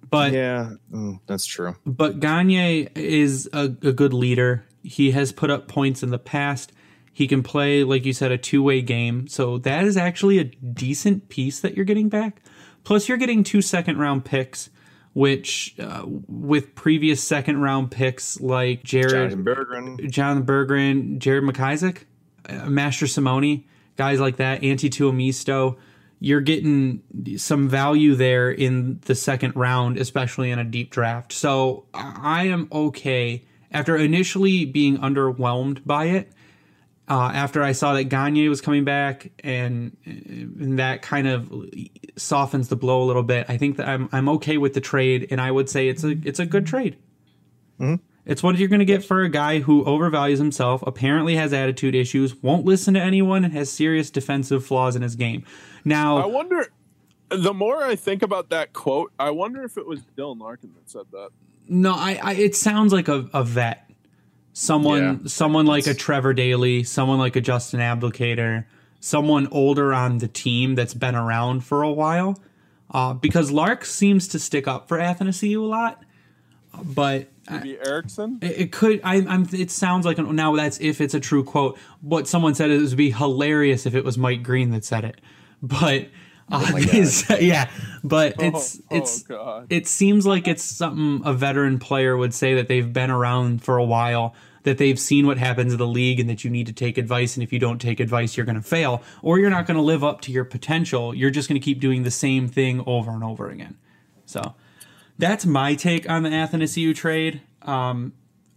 But Yeah, mm, that's true. but Gagner is a, a good leader. He has put up points in the past. He can play, like you said, a two way game. So that is actually a decent piece that you're getting back. Plus, you're getting two second round picks, which uh, with previous second round picks like Jared Jonathan Berggren. Jonathan Berggren, Jared McIsaac, uh, Mastrosimone, guys like that, Antti Tuomisto, you're getting some value there in the second round, especially in a deep draft. So I am okay after initially being underwhelmed by it. Uh, after I saw that Gagner was coming back and, and that kind of softens the blow a little bit, I think that I'm I'm okay with the trade, and I would say it's a it's a good trade. It's what you're going to get for a guy who overvalues himself, apparently has attitude issues, won't listen to anyone, and has serious defensive flaws in his game. Now, I wonder. The more I think about that quote, I wonder if it was Dylan Larkin that said that. no, I, I it sounds like a, a vet, someone, Yeah. someone like a Trevor Daley, someone like a Justin Abdelkader, someone older on the team that's been around for a while. Uh, because Lark seems to stick up for Athanasiou a lot, but Maybe Ericsson. It, it could. I, I'm. It sounds like an, now that's if it's a true quote. What someone said it would be hilarious if it was Mike Green that said it, but uh, it's- yeah. But it's oh, it's oh god. it seems like it's something a veteran player would say that they've been around for a while, that they've seen what happens in the league, and that you need to take advice. And if you don't take advice, you're going to fail, or you're not going to live up to your potential. You're just going to keep doing the same thing over and over again. So that's my take on the Athanasiou trade. Um,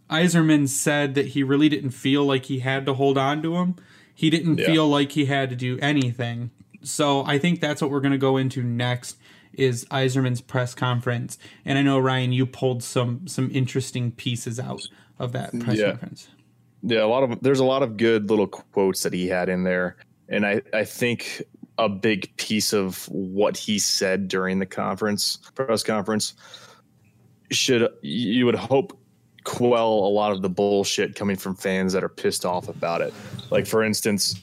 Yzerman said that he really didn't feel like he had to hold on to him. He didn't Yeah. feel like he had to do anything. So I think that's what we're going to go into next is Yzerman's press conference. And I know Ryan, you pulled some some interesting pieces out of that press Yeah. conference. Yeah, a lot of there's a lot of good little quotes that he had in there, and I I think a big piece of what he said during the conference press conference should you would hope quell a lot of the bullshit coming from fans that are pissed off about it. Like for instance,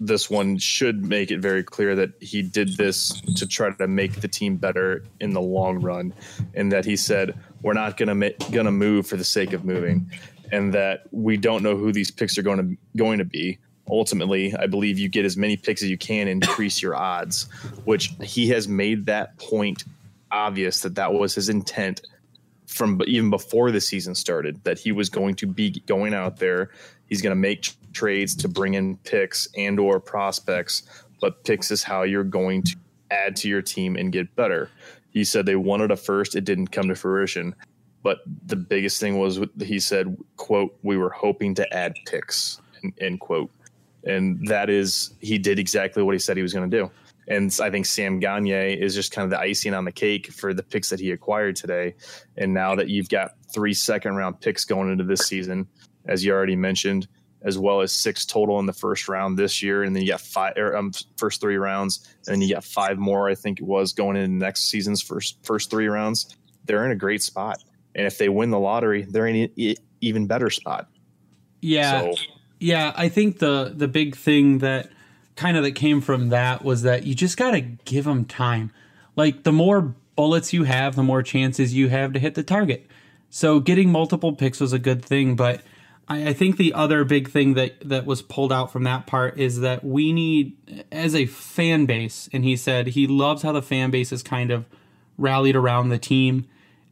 this one should make it very clear that he did this to try to make the team better in the long run, and that he said we're not gonna ma- gonna move for the sake of moving, and that we don't know who these picks are going to going to be. Ultimately, I believe you get as many picks as you can, increase your odds. Which he has made that point obvious that that was his intent from even before the season started that he was going to be going out there he's going to make tr- trades to bring in picks and or prospects but picks is how you're going to add to your team and get better he said they wanted a first it didn't come to fruition but the biggest thing was he said quote we were hoping to add picks end quote and that is he did exactly what he said he was going to do and I think Sam Gagner is just kind of the icing on the cake for the picks that he acquired today. And now that you've got three second round picks going into this season, as you already mentioned, as well as six total in the first round this year, and then you got five or um, first three rounds, and then you got five more. I think it was going into next season's first first three rounds. They're in a great spot, and if they win the lottery, they're in an even better spot. Yeah. So Yeah, I think the the big thing that kind of that came from that was that you just got to give them time. Like the more bullets you have, the more chances you have to hit the target. So getting multiple picks was a good thing, but I, I think the other big thing that that was pulled out from that part is that we need as a fan base, and he said he loves how the fan base is kind of rallied around the team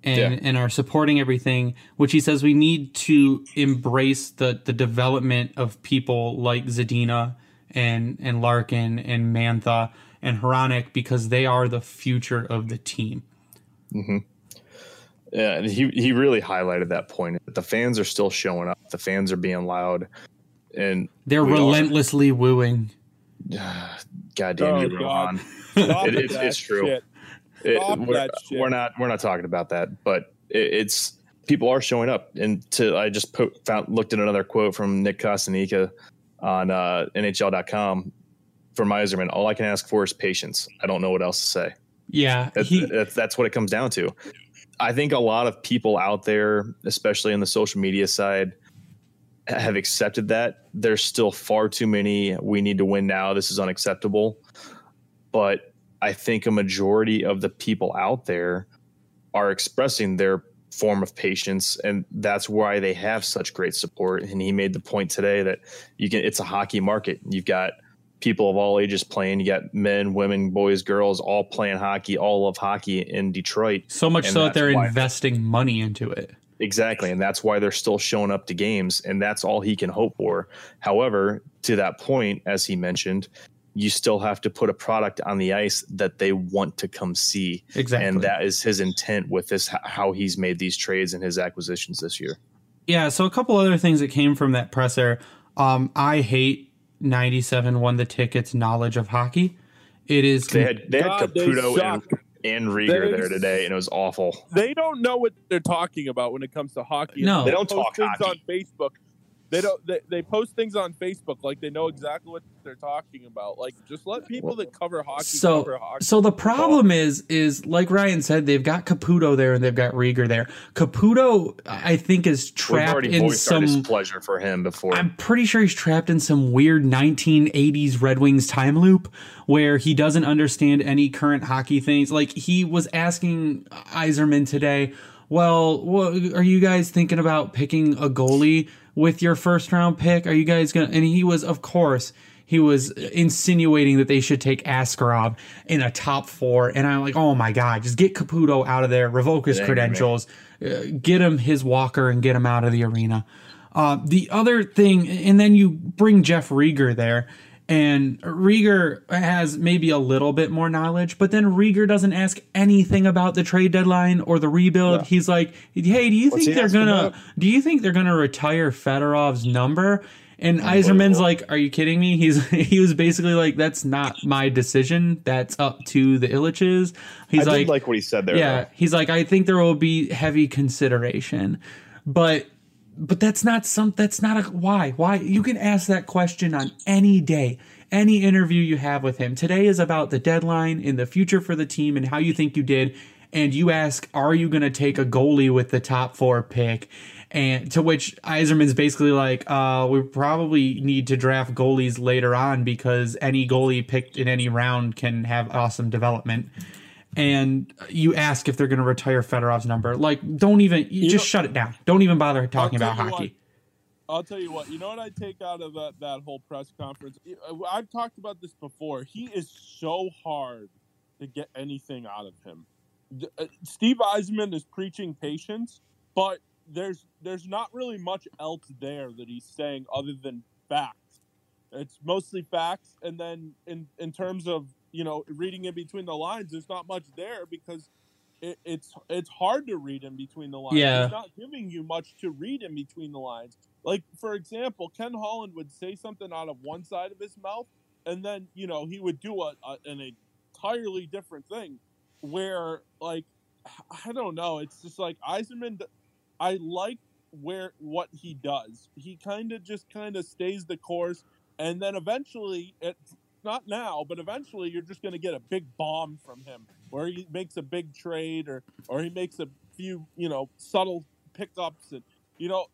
and Yeah. and are supporting everything which he says we need to embrace the the development of people like Zadina and and Larkin and Mantha and Hronek because they are the future of the team. Mm-hmm. Yeah, and he he really highlighted that point. The fans are still showing up. The fans are being loud, and They're we all- relentlessly wooing. goddamn Oh, you, God. Rohan. Stop It- it's- it's true. shit. It- we're, that shit. we're not we're not talking about that, but it, it's people are showing up. And to I just po- found looked at another quote from Nick Cotsonika on uh, NHL.com for Yzerman. All I can ask for is patience. I don't know what else to say. Yeah, That's, he that's that's what it comes down to. I think a lot of people out there, especially on the social media side, have accepted that. There's still far too many. We need to win now. This is unacceptable. But I think a majority of the people out there are expressing their form of patience and that's why they have such great support and he made the point today that you can it's a hockey market you've got people of all ages playing you got men women boys girls all playing hockey all love hockey in detroit so much and so that they're investing money into it Exactly. And that's why they're still showing up to games. And that's all he can hope for. However, to that point, as he mentioned, you still have to put a product on the ice that they want to come see. exactly And that is his intent with this, how he's made these trades and his acquisitions this year. Yeah, so a couple other things that came from that presser. Um, I hate 97 won the tickets knowledge of hockey. It is They had, they had God, they Caputo and, suck. and Rieger They there today, and it was awful. They don't know what they're talking about when it comes to hockey. No. They don't post talk things hockey. on Facebook. They don't. They, they post things on Facebook like they know exactly what they're talking about. Like just let people that cover hockey so cover hockey. so the problem is is like Ryan said they've got Caputo there and they've got Rieger there. Caputo I think is trapped already in voiced our some displeasure for him before. I'm pretty sure he's trapped in some weird 1980s Red Wings time loop where he doesn't understand any current hockey things. Like he was asking Yzerman today, "Well, what, are you guys thinking about picking a goalie with your first round pick? Are you guys going to?" And he was, of course, he was insinuating that they should take Askarov in a top four. And I'm like, oh my God, just get Caputo out of there, revoke his credentials, uh, get him his walker, and get him out of the arena. Uh, the other thing, and then you bring Jeff Rieger there, and Rieger has maybe a little bit more knowledge, but then Rieger doesn't ask anything about the trade deadline or the rebuild. He's like, "Hey, do you What's think they're gonna? about? Do you think they're gonna retire Fedorov's number?" And Yzerman's like, "Are you kidding me?" He's he was basically like, "That's not my decision. That's up to the Ilitches." He's I like, did like what he said there. yeah, though. he's like, I think there will be heavy consideration, but but that's not some that's not a why why? You can ask that question on any day any interview you have with him. Today is about the deadline in the future for the team and how you think you did. And you ask are you going to take a goalie with the top four pick? And to which Yzerman's basically like uh we probably need to draft goalies later on because any goalie picked in any round can have awesome development and you ask if they're going to retire Fedorov's number. Like, don't even you just know- shut it down. Don't even bother talking about hockey. I'll tell you what. You know what I take out of that that whole press conference? I've talked about this before. He is so hard to get anything out of him. Uh, Steve Yzerman is preaching patience, but there's there's not really much else there that he's saying other than facts. It's mostly facts, and then in in terms of you know reading in between the lines, there's not much there because it, it's it's hard to read in between the lines. Yeah. He's not giving you much to read in between the lines. Like for example, Ken Holland would say something out of one side of his mouth, and then you know he would do a, a an entirely different thing. Where like I don't know, it's just like Yzerman. I like where what he does. He kind of just kind of stays the course, and then eventually, it's not now, but eventually, you're just going to get a big bomb from him, where he makes a big trade, or or he makes a few you know subtle pickups, and you know.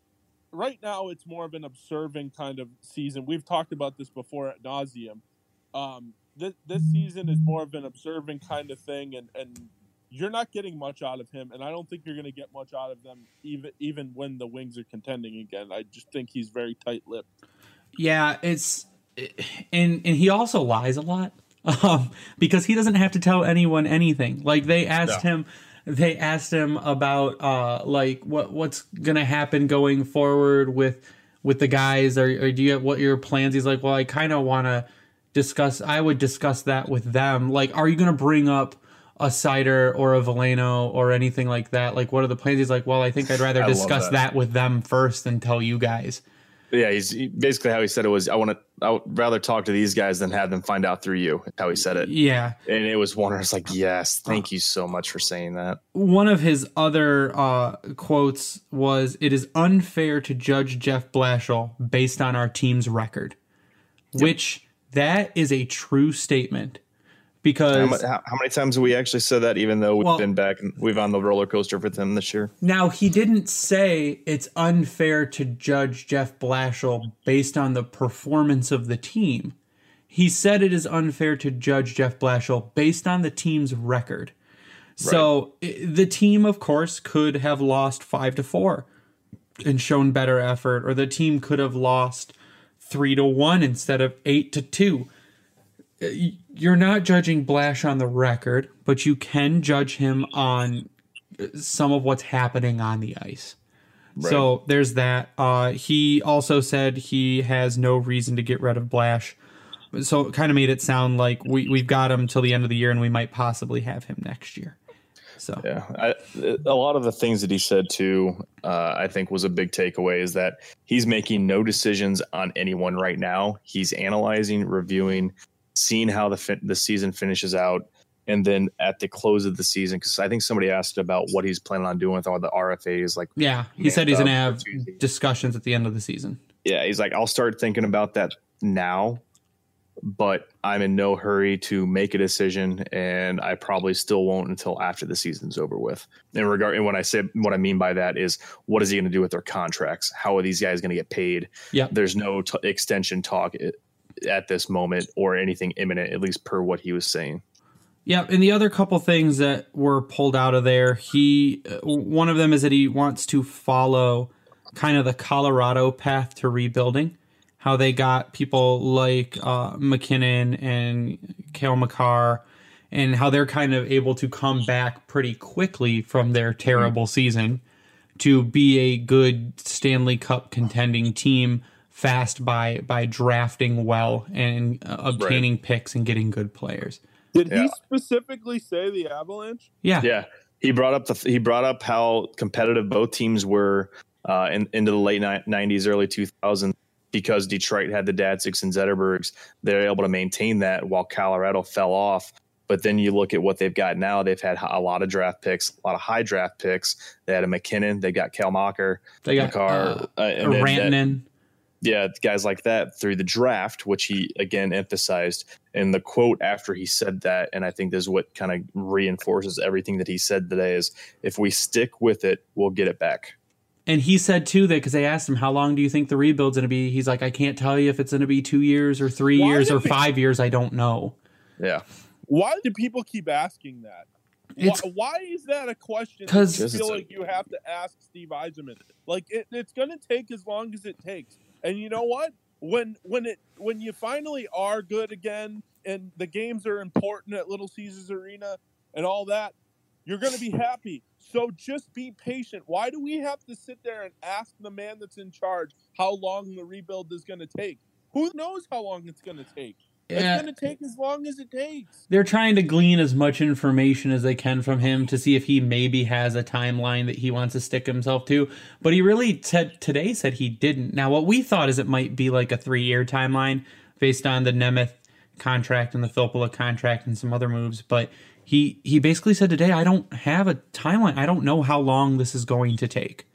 Right now, it's more of an observing kind of season. We've talked about this before at nauseum. Um, this, this season is more of an observing kind of thing, and, and you're not getting much out of him, and I don't think you're going to get much out of them even even when the Wings are contending again. I just think he's very tight-lipped. Yeah, it's and and he also lies a lot um, because he doesn't have to tell anyone anything. Like they asked No. him, they asked him about uh like what what's gonna happen going forward with with the guys or, or do you have what your plans? He's like, well, I kind of want to discuss. I would discuss that with them. Like, are you gonna bring up? A Seider or a Veleno or anything like that. Like, what are the plans? He's like, well, I think I'd rather I discuss that. that with them first than tell you guys. Yeah, he's he, basically how he said it was. I want to. I would rather talk to these guys than have them find out through you. How he said it, Yeah, and it was one. where It's like, yes, thank you so much for saying that. one of his other uh, quotes was, "It is unfair to judge Jeff Blashill based on our team's record," which that is a true statement because how, how, many times have we actually said that? Even though we've Well- been back and we've on the roller coaster with him this year. Now, he didn't say it's unfair to judge Jeff Blashill based on the performance of the team. He said it is unfair to judge Jeff Blashill based on the team's record. So i- the team, of course, could have lost five to four and shown better effort, or the team could have lost three to one instead of eight to two. Uh, Uh, You're not judging Blash on the record, but you can judge him on some of what's happening on the ice. So there's that. Uh, he also said he has no reason to get rid of Blash. So it kind of made it sound like we, we've got him till the end of the year and we might possibly have him next year. So Yeah, I, a lot of the things that he said too, uh, I think was a big takeaway is that he's making no decisions on anyone right now. He's analyzing, reviewing, seeing how the fin- the season finishes out, and then at the close of the season, because I think somebody asked about what he's planning on doing with all the RFAs. Like, yeah, he said he's going to uh, have discussions at the end of the season. yeah, he's like, I'll start thinking about that now, but I'm in no hurry to make a decision, and I probably still won't until after the season's over with. In regard, and when I say what I mean by that is, what is he going to do with their contracts? How are these guys going to get paid? Yeah. there's no t- extension talk i- at this moment or anything imminent, at least per what he was saying. Yeah, and the other couple things that were pulled out of there, he uh, one of them is that he wants to follow kind of the Colorado path to rebuilding. How they got people like uh, MacKinnon and Cale Makar, and how they're kind of able to come back pretty quickly from their terrible season to be a good Stanley Cup contending team fast by by drafting well and uh, obtaining picks and getting good players. Did Yeah. he specifically say the Avalanche? Yeah, Yeah, he brought up the he brought up how competitive both teams were uh, in, into the late '90s, early 2000s because Detroit had the Datsyuks and Zetterbergs. They're able to maintain that while Colorado fell off. But then you look at what they've got now. They've had a lot of draft picks, a lot of high draft picks. They had a MacKinnon. They got Kelmacher, They got Makar, uh, uh, and that- Rantanen. Yeah, guys like that through the draft, which he again emphasized. And the quote after he said that, and I think this is what kind of reinforces everything that he said today is if we stick with it, we'll get it back. And he said too that because they asked him, "How long do you think the rebuild's going to be?" He's like, "I can't tell you if it's going to be two years or three Why years or did they- five years. I don't know." Yeah. Why do people keep asking that? It's why, why is that a question? that 'Cause- you Because feel like you have to ask Steve Yzerman. Like it, it's going to take as long as it takes. And you know what? When when it when you finally are good again, and the games are important at Little Caesars Arena and all that, you're going to be happy. So just be patient. Why do we have to sit there and ask the man that's in charge how long the rebuild is going to take? Who knows how long it's going to take? Yeah. It's going to take as long as it takes. they're trying to glean as much information as they can from him to see if he maybe has a timeline that he wants to stick himself to. But he really said today said he didn't. Now what we thought is it might be like a three year timeline based on the Nemeth contract and the Filppula contract and some other moves, but he he basically said today I don't have a timeline. I don't know how long this is going to take.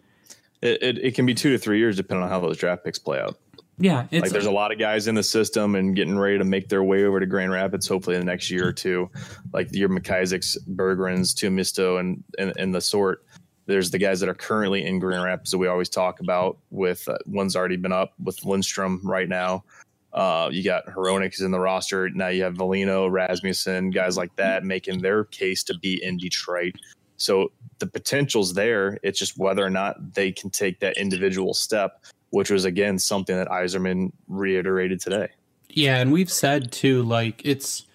It, it, it can be two to three years depending on how those draft picks play out. Yeah, it's like there's a lot of guys in the system and getting ready to make their way over to Grand Rapids hopefully in the next year or two. Like your McIsaacs, Berggrens, Tuomisto, and, and and the sort. There's the guys that are currently in Grand Rapids that we always talk about. With uh, one's already been up with Lindstrom right now. Uh, you got Hronek is in the roster now. You have Veleno, Rasmussen, guys like that making their case to be in Detroit. So the potential's there. It's just whether or not they can take that individual step which was again something that Yzerman reiterated today. Yeah, and we've said too, like it's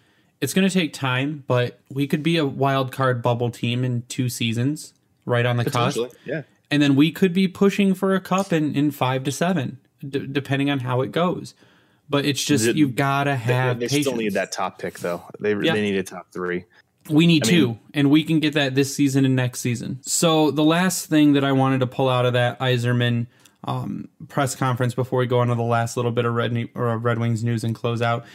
it's going to take time, but we could be a wild card bubble team in two seasons, right on the cusp, yeah. and then we could be pushing for a cup in in five to seven, d- depending on how it goes. But it's just It- you've got to have they patience. still need that top pick though. They Yeah. they need a top three. We need I mean- two, and we can get that this season and next season. So the last thing that I wanted to pull out of that Yzerman um, press conference before we go into the last little bit of Red Ne- or Red Wings news and close out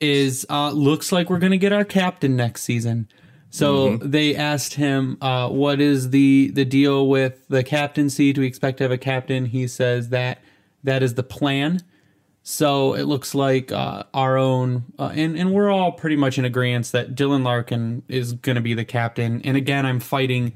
is uh, looks like we're going to get our captain next season. So they asked him, uh, "What is the the deal with the captaincy? Do we expect to have a captain?" He says that that is the plan. So it looks like uh, our own, uh, and and we're all pretty much in agreement that Dylan Larkin is going to be the captain. And again, I'm fighting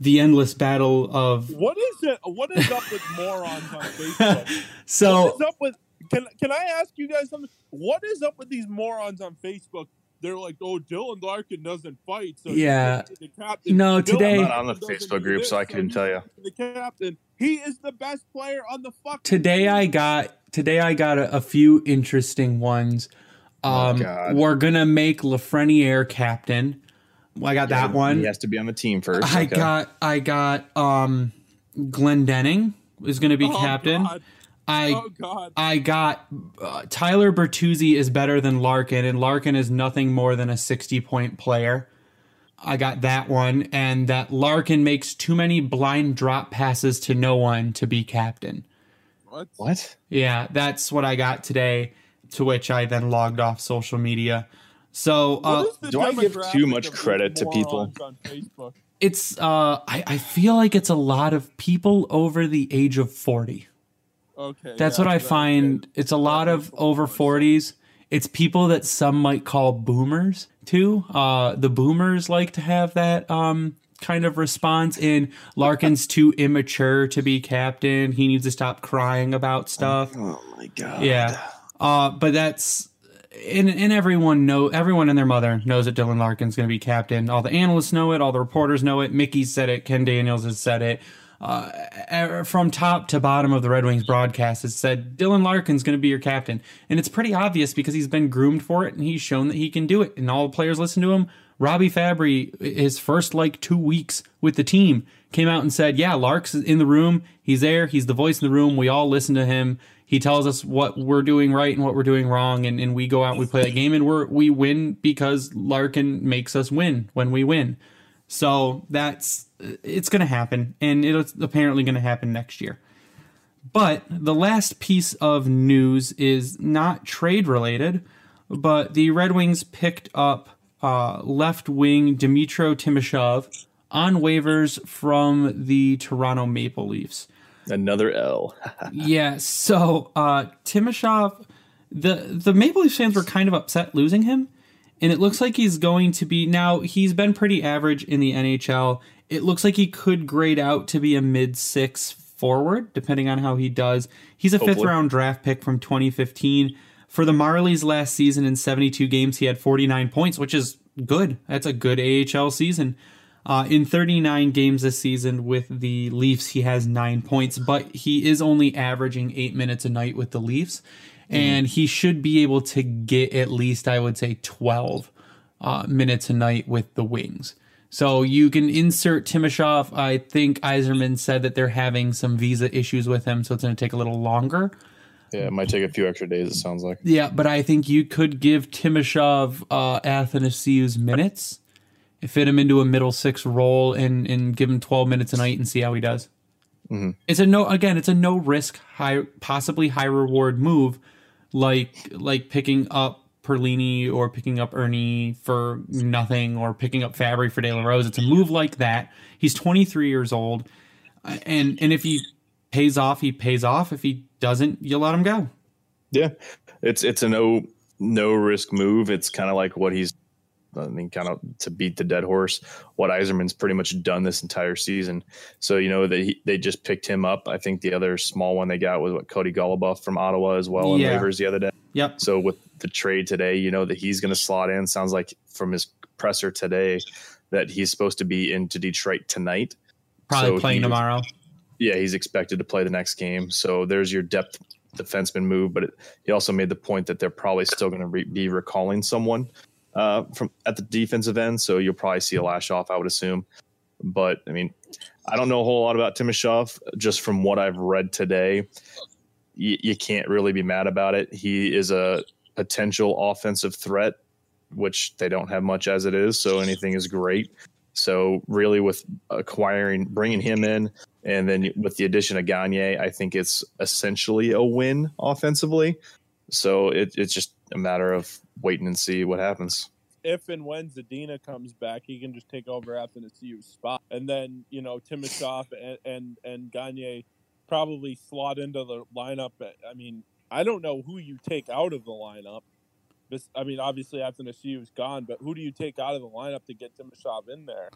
the endless battle of What is it? What is up with morons on Facebook? so what is up with? Can Can I ask you guys something? What is up with these morons on Facebook? They're like, "Oh, Dylan Larkin doesn't fight, so Yeah. the captain." No, Dylan today- I'm not on the Facebook group, this, so I couldn't he tell can't The captain. He is the best player on the fuck. today I got today I got a, a few interesting ones. Um, God. we're gonna make Lafreniere captain. Well, I got that one. He has to be on the team first. I Okay. got I got um Glenn Denning is going to be Oh, captain. God. I Oh God. I got uh, Tyler Bertuzzi is better than Larkin and Larkin is nothing more than a 60 point player. I got that one and that Larkin makes too many blind drop passes to no one to be captain. What? what? Yeah, that's what I got today to which I then logged off social media. So uh, What is the do I give too much credit to people? morons On Facebook? it's uh I, I feel like it's a lot of people over the age of 40. Okay. That's yeah, what I that- find. It's a lot of makes a lot over 40s. It's people that some might call boomers too. Uh, the boomers like to have that um, kind of response. In Larkin's too immature to be captain. He needs to stop crying about stuff. Oh my god. Yeah. Uh, but that's and, and everyone know everyone and their mother knows that Dylan Larkin's going to be captain. All the analysts know it. All the reporters know it. Mickey said it. Ken Daniels has said it. Uh, er- from top to bottom of the Red Wings broadcast, has said Dylan Larkin's going to be your captain, and it's pretty obvious because he's been groomed for it and he's shown that he can do it, and all the players listen to him. Robbie Fabbri, his first like two weeks with the team, came out and said, "Yeah, Lark's in the room. He's there. He's the voice in the room. We all listen to him. He tells us what we're doing right and what we're doing wrong, and, and we go out, and we play that game, and we're we win because Larkin makes us win when we win. So that's it's going to happen, and it's apparently going to happen next year. But the last piece of news is not trade related, but the Red Wings picked up uh, left wing Dmytro Timashov on waivers from the Toronto Maple Leafs. Another L. yeah, so uh, Timashov, the the Maple Leafs fans were kind of upset losing him, and it looks like he's going to be now. He's been pretty average in the NHL. It looks like he could grade out to be a mid six forward, depending on how he does. He's a fifth round draft pick from 2015. For the Marlies last season in 72 games, he had 49 points, which is good. That's a good AHL season. Uh, in 39 games this season with the Leafs, he has nine points, but he is only averaging eight minutes a night with the Leafs, and he should be able to get at least, I would say, 12 uh, minutes a night with the Wings. So you can insert Timashov. I think Yzerman said that they're having some visa issues with him, so it's going to take a little longer. Yeah, it might take a few extra days. It sounds like. Yeah, but I think you could give Timashov uh, Athanasiou's minutes, fit him into a middle six role, and and give him twelve minutes a night and see how he does. Mm-hmm. It's a no again. It's a no risk, high possibly high reward move, like like picking up Perlini or picking up Erne for nothing or picking up Fabbri for De La Rose. It's a move like that. He's twenty three years old, and and if he pays off, he pays off. If he doesn't, you let him go. Yeah, it's it's a no no risk move. It's kind of like what he's. I mean, kind of to beat the dead horse. What Yzerman's pretty much done this entire season. So you know he, they just picked him up. I think the other small one they got was what Cody Goloubef from Ottawa as well in Yeah. waivers the other day. Yep. So with the trade today, you know that he's going to slot in. Sounds like from his presser today that he's supposed to be into Detroit tonight. Probably So playing tomorrow. Yeah, he's expected to play the next game. So there's your depth defenseman move. But it, he also made the point that they're probably still going to re- be recalling someone uh, from at the defensive end. So you'll probably see a Lashoff, I would assume. But I mean, I don't know a whole lot about Timashov. Just from what I've read today, you, you can't really be mad about it. He is a potential offensive threat, which they don't have much as it is. So anything is great. So really, with acquiring, bringing him in, and then with the addition of Gagner, I think it's essentially a win offensively. So it, it's just a matter of waiting and see what happens. if and when Zadina comes back, he can just take over Athanasiou's spot, and then you know Timashov and and, and Gagner probably slot into the lineup. I mean, I don't know who you take out of the lineup. I mean, obviously Athanasiou's gone, but who do you take out of the lineup to get Timashov in there?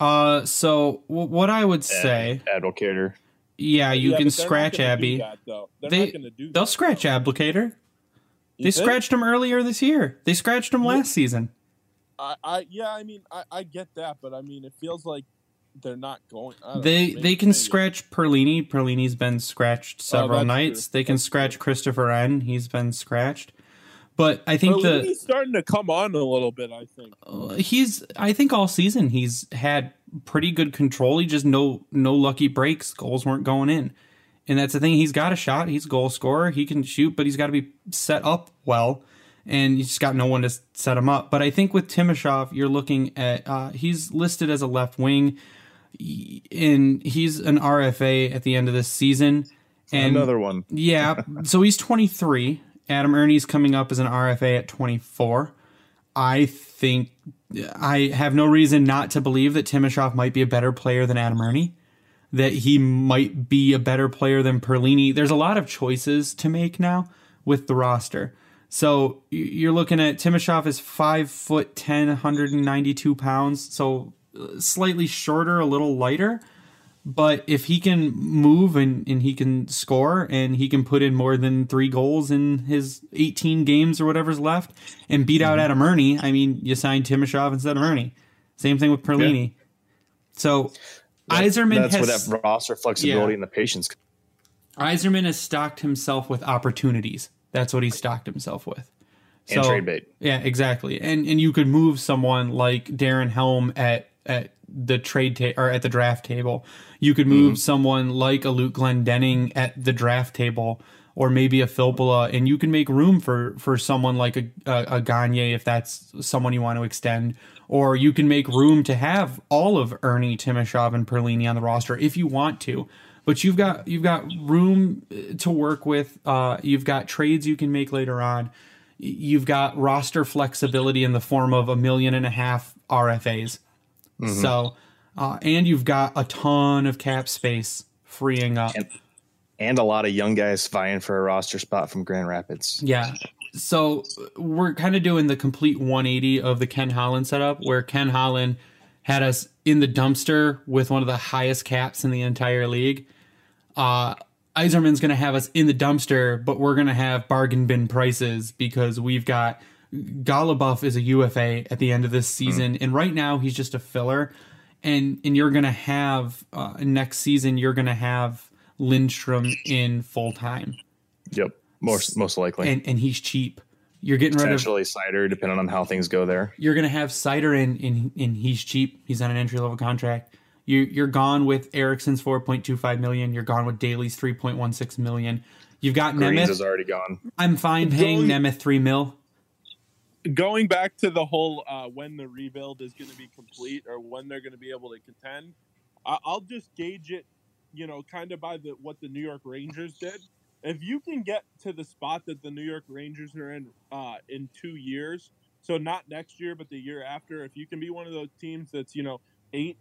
Uh, so w- what I would say, Abdelkader. yeah, you Yeah, can but they're not scratch Abby. that. They're They- not going to do that. They'll scratch Abdelkader. You They think? scratched him earlier this year. They scratched him last season. I, I, yeah, I mean, I, I get that, but I mean, it feels like they're not going. They know, they can maybe. scratch Perlini. Perlini's been scratched several that's nights. true. They can That's scratch true. Christoffer Ehn He's been scratched. But I think But the he's starting to come on a little bit. I think. uh, he's I think all season he's had pretty good control. He just no no lucky breaks. Goals weren't going in. And that's the thing. He's got a shot. He's a goal scorer. He can shoot, but he's got to be set up well. And he's just got no one to set him up. But I think with Timashov, you're looking at uh, he's listed as a left wing, and he's an RFA at the end of this season. And Another one. yeah, so he's 23. Adam Erne's coming up as an RFA at 24. I think I have no reason not to believe that Timashov might be a better player than Adam Ernie, that he might be a better player than Perlini. There's a lot of choices to make now with the roster. So you're looking at Timashov is five foot 10, 192 pounds, so uh, slightly shorter, a little lighter. But if he can move and, and he can score and he can put in more than three goals in his 18 games or whatever's left and beat out Adam Erne, I mean, you sign Timashov instead of Erne. Same thing with Perlini. So Yzerman That's where has that roster flexibility Yeah. and the patience. Yzerman has stocked himself with opportunities. That's what he stocked himself with. And trade bait. Yeah, exactly. And and you could move someone like Darren Helm at at the trade ta- or at the draft table. You could move mm-hmm. someone like a Luke Glendening at the draft table, or maybe a Filppula, and you can make room for for someone like a, a a Gagner if that's someone you want to extend. Or you can make room to have all of Erne, Timashov, and Perlini on the roster if you want to. But you've got you've got room uh, to work with. Uh, you've got trades you can make later on you've got roster flexibility in the form of a million and a half RFAs. So, uh, and you've got a ton of cap space freeing up. And a lot of young guys vying for a roster spot from Grand Rapids. Yeah. So we're kind of doing the complete 180 of the Ken Holland setup, where Ken Holland had us in the dumpster with one of the highest caps in the entire league. Uh, Yzerman's going to have us in the dumpster, but we're going to have bargain bin prices because we've got Goloubef is a UFA at the end of this season, and right now he's just a filler. And and you're going to have uh, next season you're going to have Lindstrom in full time, Yep. Most most likely. and and he's cheap. You're getting rid of Potentially Seider, depending on how things go there. you're gonna have Seider and and, and he's cheap. He's on an entry level contract. You you're gone with Ericsson's four point two five million. You're gone with Daley's three point one six million. You've got Greens Nemeth. is already gone. I'm fine paying Going- Nemeth three mil. going back to the whole uh, when the rebuild is going to be complete or when they're going to be able to contend, I- I'll just gauge it, you know, kind of by the what the New York Rangers did. If you can get to the spot that the New York Rangers are in uh, in two years, so not next year but the year after, if you can be one of those teams that's you know eight,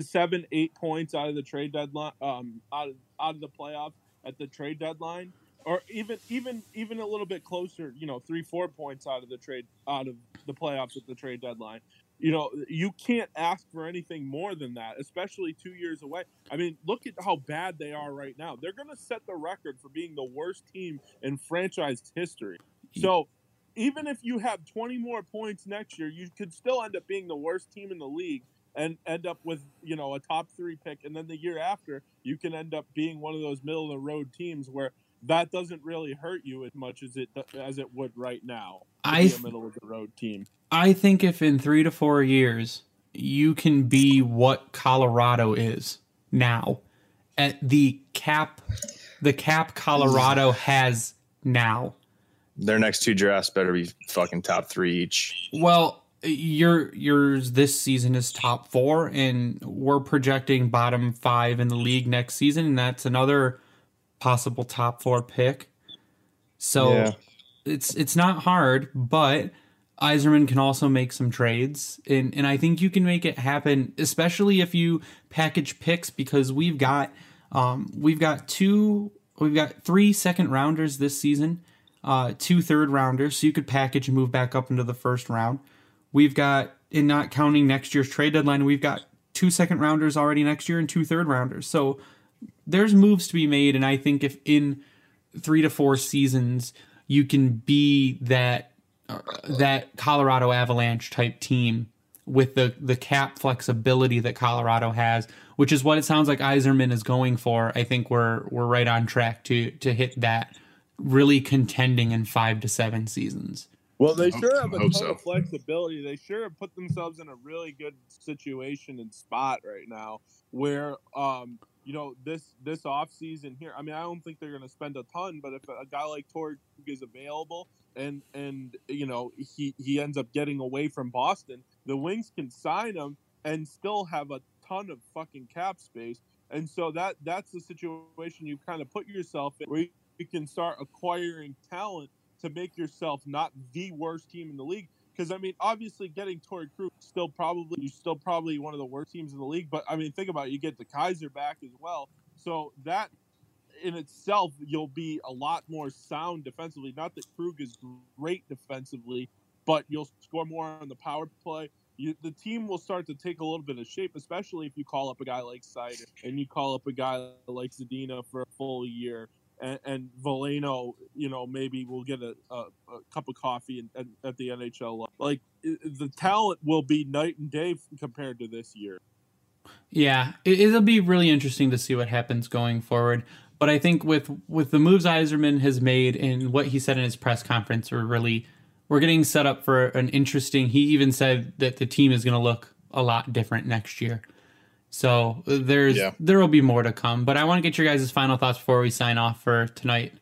seven, eight points out of the trade deadline, um, out of, out of the playoffs at the trade deadline, or even even even a little bit closer, you know, three four points out of the trade out of the playoffs at the trade deadline. You know, you can't ask for anything more than that, especially two years away. I mean, look at how bad they are right now. They're going to set the record for being the worst team in franchise history. Hmm. So, even if you have 20 more points next year, you could still end up being the worst team in the league and end up with, you know, a top 3 pick and then the year after, you can end up being one of those middle of the road teams where that doesn't really hurt you as much as it as it would right now. I th- middle of the road team. I think if in three to four years you can be what Colorado is now at the cap, the cap Colorado has now. Their next two drafts better be fucking top three each. Well, your yours this season is top four, and we're projecting bottom five in the league next season, and that's another possible top four pick. So Yeah. it's it's not hard, but Yzerman can also make some trades, and and I think you can make it happen, especially if you package picks because we've got um, we've got two we've got three second rounders this season, uh, two third rounders, so you could package and move back up into the first round. We've got, in not counting next year's trade deadline, we've got two second rounders already next year and two third rounders. So there's moves to be made, and I think if in three to four seasons you can be that uh, that Colorado Avalanche type team with the the cap flexibility that Colorado has, which is what it sounds like Yzerman is going for. I think we're we're right on track to to hit that really contending in five to seven seasons. Well, they sure have a ton so. of flexibility. They sure have put themselves in a really good situation and spot right now where um, you know this this off season here. I mean, I don't think they're going to spend a ton, but if a guy like Torey is available and and you know he he ends up getting away from Boston, the Wings can sign him and still have a ton of fucking cap space. And so that that's the situation you kind of put yourself in, where you can start acquiring talent to make yourself not the worst team in the league. Because I mean, obviously, getting Torey Krug still probably you're still probably one of the worst teams in the league. But I mean, think about it, you get DeKeyser back as well. So that in itself, you'll be a lot more sound defensively. Not that Krug is great defensively, but you'll score more on the power play. You, the team will start to take a little bit of shape, especially if you call up a guy like Seider and you call up a guy like Zadina for a full year and, and Veleno, you know, maybe we'll get a, a, a cup of coffee in, at, the NHL. Like the talent will be night and day compared to this year. Yeah, it, it'll be really interesting to see what happens going forward. But I think with with the moves Yzerman has made and what he said in his press conference, we're really we're getting set up for an interesting. He even said that the team is going to look a lot different next year. So there's yeah. there will be more to come, but I want to get your guys' final thoughts before we sign off for tonight.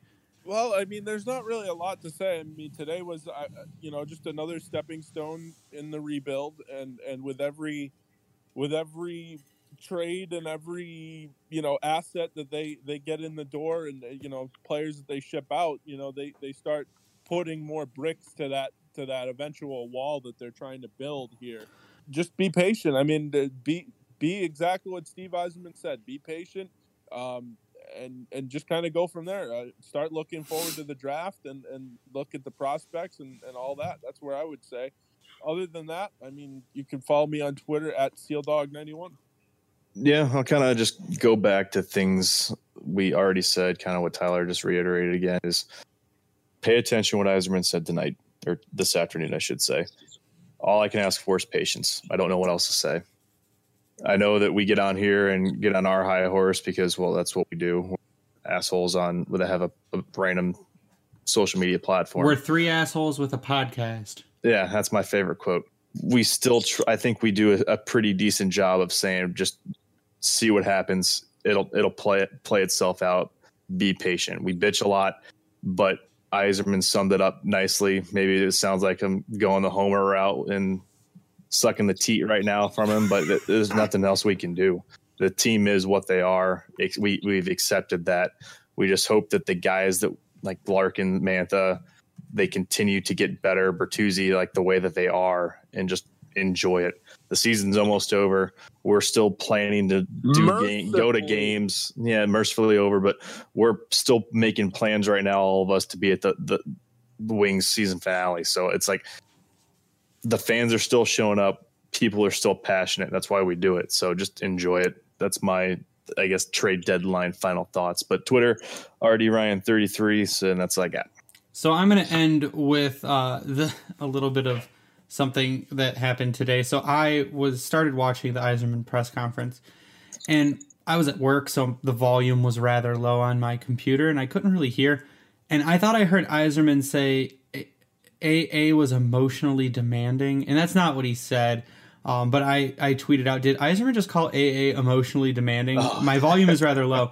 Well, I mean, there's not really a lot to say. I mean, today was, uh, you know, just another stepping stone in the rebuild, and and with every, with every trade and every you know asset that they they get in the door, and you know players that they ship out, you know, they they start putting more bricks to that to that eventual wall that they're trying to build here. Just be patient. I mean, be be exactly what Steve Yzerman said. Be patient, um, and and just kind of go from there. Uh, start looking forward to the draft and and look at the prospects and and all that. That's where I would say. Other than that, I mean, you can follow me on Twitter at SealDog91. Yeah, I'll kind of just go back to things we already said. Kind of what Tyler just reiterated again is pay attention what Yzerman said tonight or this afternoon, I should say. All I can ask for is patience. I don't know what else to say. I know that we get on here and get on our high horse because, well, that's what we do. We're assholes on that have a, a, random social media platform. We're three assholes with a podcast. Yeah, that's my favorite quote. We still, tr- I think we do a, a pretty decent job of saying just see what happens. It'll it'll play play itself out. Be patient. We bitch a lot, but Yzerman summed it up nicely. Maybe it sounds like I'm going the Homer route and sucking the teat right now from him, but there's nothing else we can do. The team is what they are. We we've accepted that. We just hope that the guys that like Larkin, Mantha, they continue to get better. Bertuzzi, like the way that they are, and just enjoy it. The season's almost over. We're still planning to do game, go to games. Yeah, mercifully over, but we're still making plans right now, all of us, to be at the the, the Wings season finale. So it's like the fans are still showing up. People are still passionate. That's why we do it. So just enjoy it. That's my, I guess, trade deadline final thoughts. But Twitter, RD Ryan 33. So that's all I got. So I'm going to end with uh, the, a little bit of something that happened today. So I was started watching the Yzerman press conference, and I was at work, so the volume was rather low on my computer, and I couldn't really hear. And I thought I heard Yzerman say AA was emotionally demanding, and that's not what he said. Um, but I, I tweeted out, did Yzerman just call AA emotionally demanding? Oh. My volume is rather low.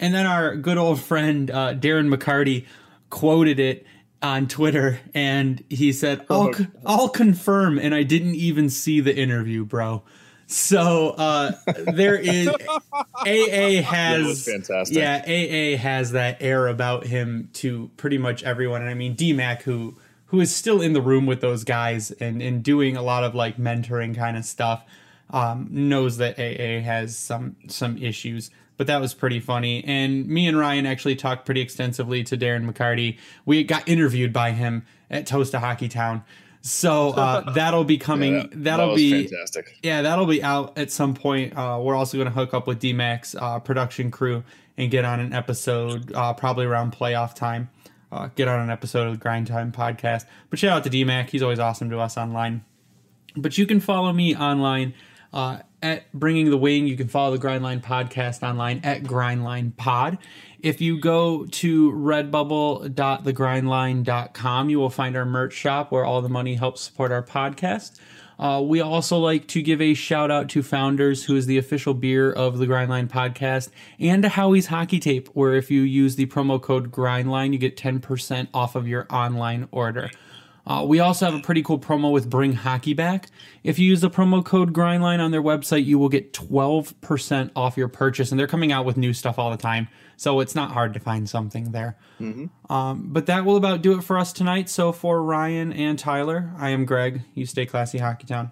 And then our good old friend uh, Darren McCarty quoted it on Twitter, and he said, "I'll, oh. I'll confirm." And I didn't even see the interview, bro. So uh, there is AA has fantastic. Yeah, AA has that air about him to pretty much everyone. And I mean, DMAC, who who is still in the room with those guys and, and doing a lot of like mentoring kind of stuff, um, knows that AA has some some issues. but that was pretty funny. And me and Ryan actually talked pretty extensively to Darren McCarty. We got interviewed by him at Toast to Hockey Town. So uh, that'll be coming. Yeah, that- that'll that be fantastic. yeah, that'll be out at some point. Uh, we're also going to hook up with DMAX uh, production crew and get on an episode uh, probably around playoff time. Uh, get on an episode of the Grind Time podcast. But shout out to DMAC. He's always awesome to us online. But you can follow me online uh, at Bringing the Wing. You can follow the Grindline podcast online at Grindline Pod. If you go to redbubble.thegrindline.com, you will find our merch shop where all the money helps support our podcast. Uh, we also like to give a shout out to Founders, who is the official beer of the Grindline podcast, and to Howie's Hockey Tape, where if you use the promo code Grindline, you get 10% off of your online order. Uh, we also have a pretty cool promo with Bring Hockey Back. If you use the promo code Grindline on their website, you will get 12% off your purchase. And they're coming out with new stuff all the time. So it's not hard to find something there. Um, but that will about do it for us tonight. So for Ryan and Tyler, I am Greg. You stay classy, Hockey Town.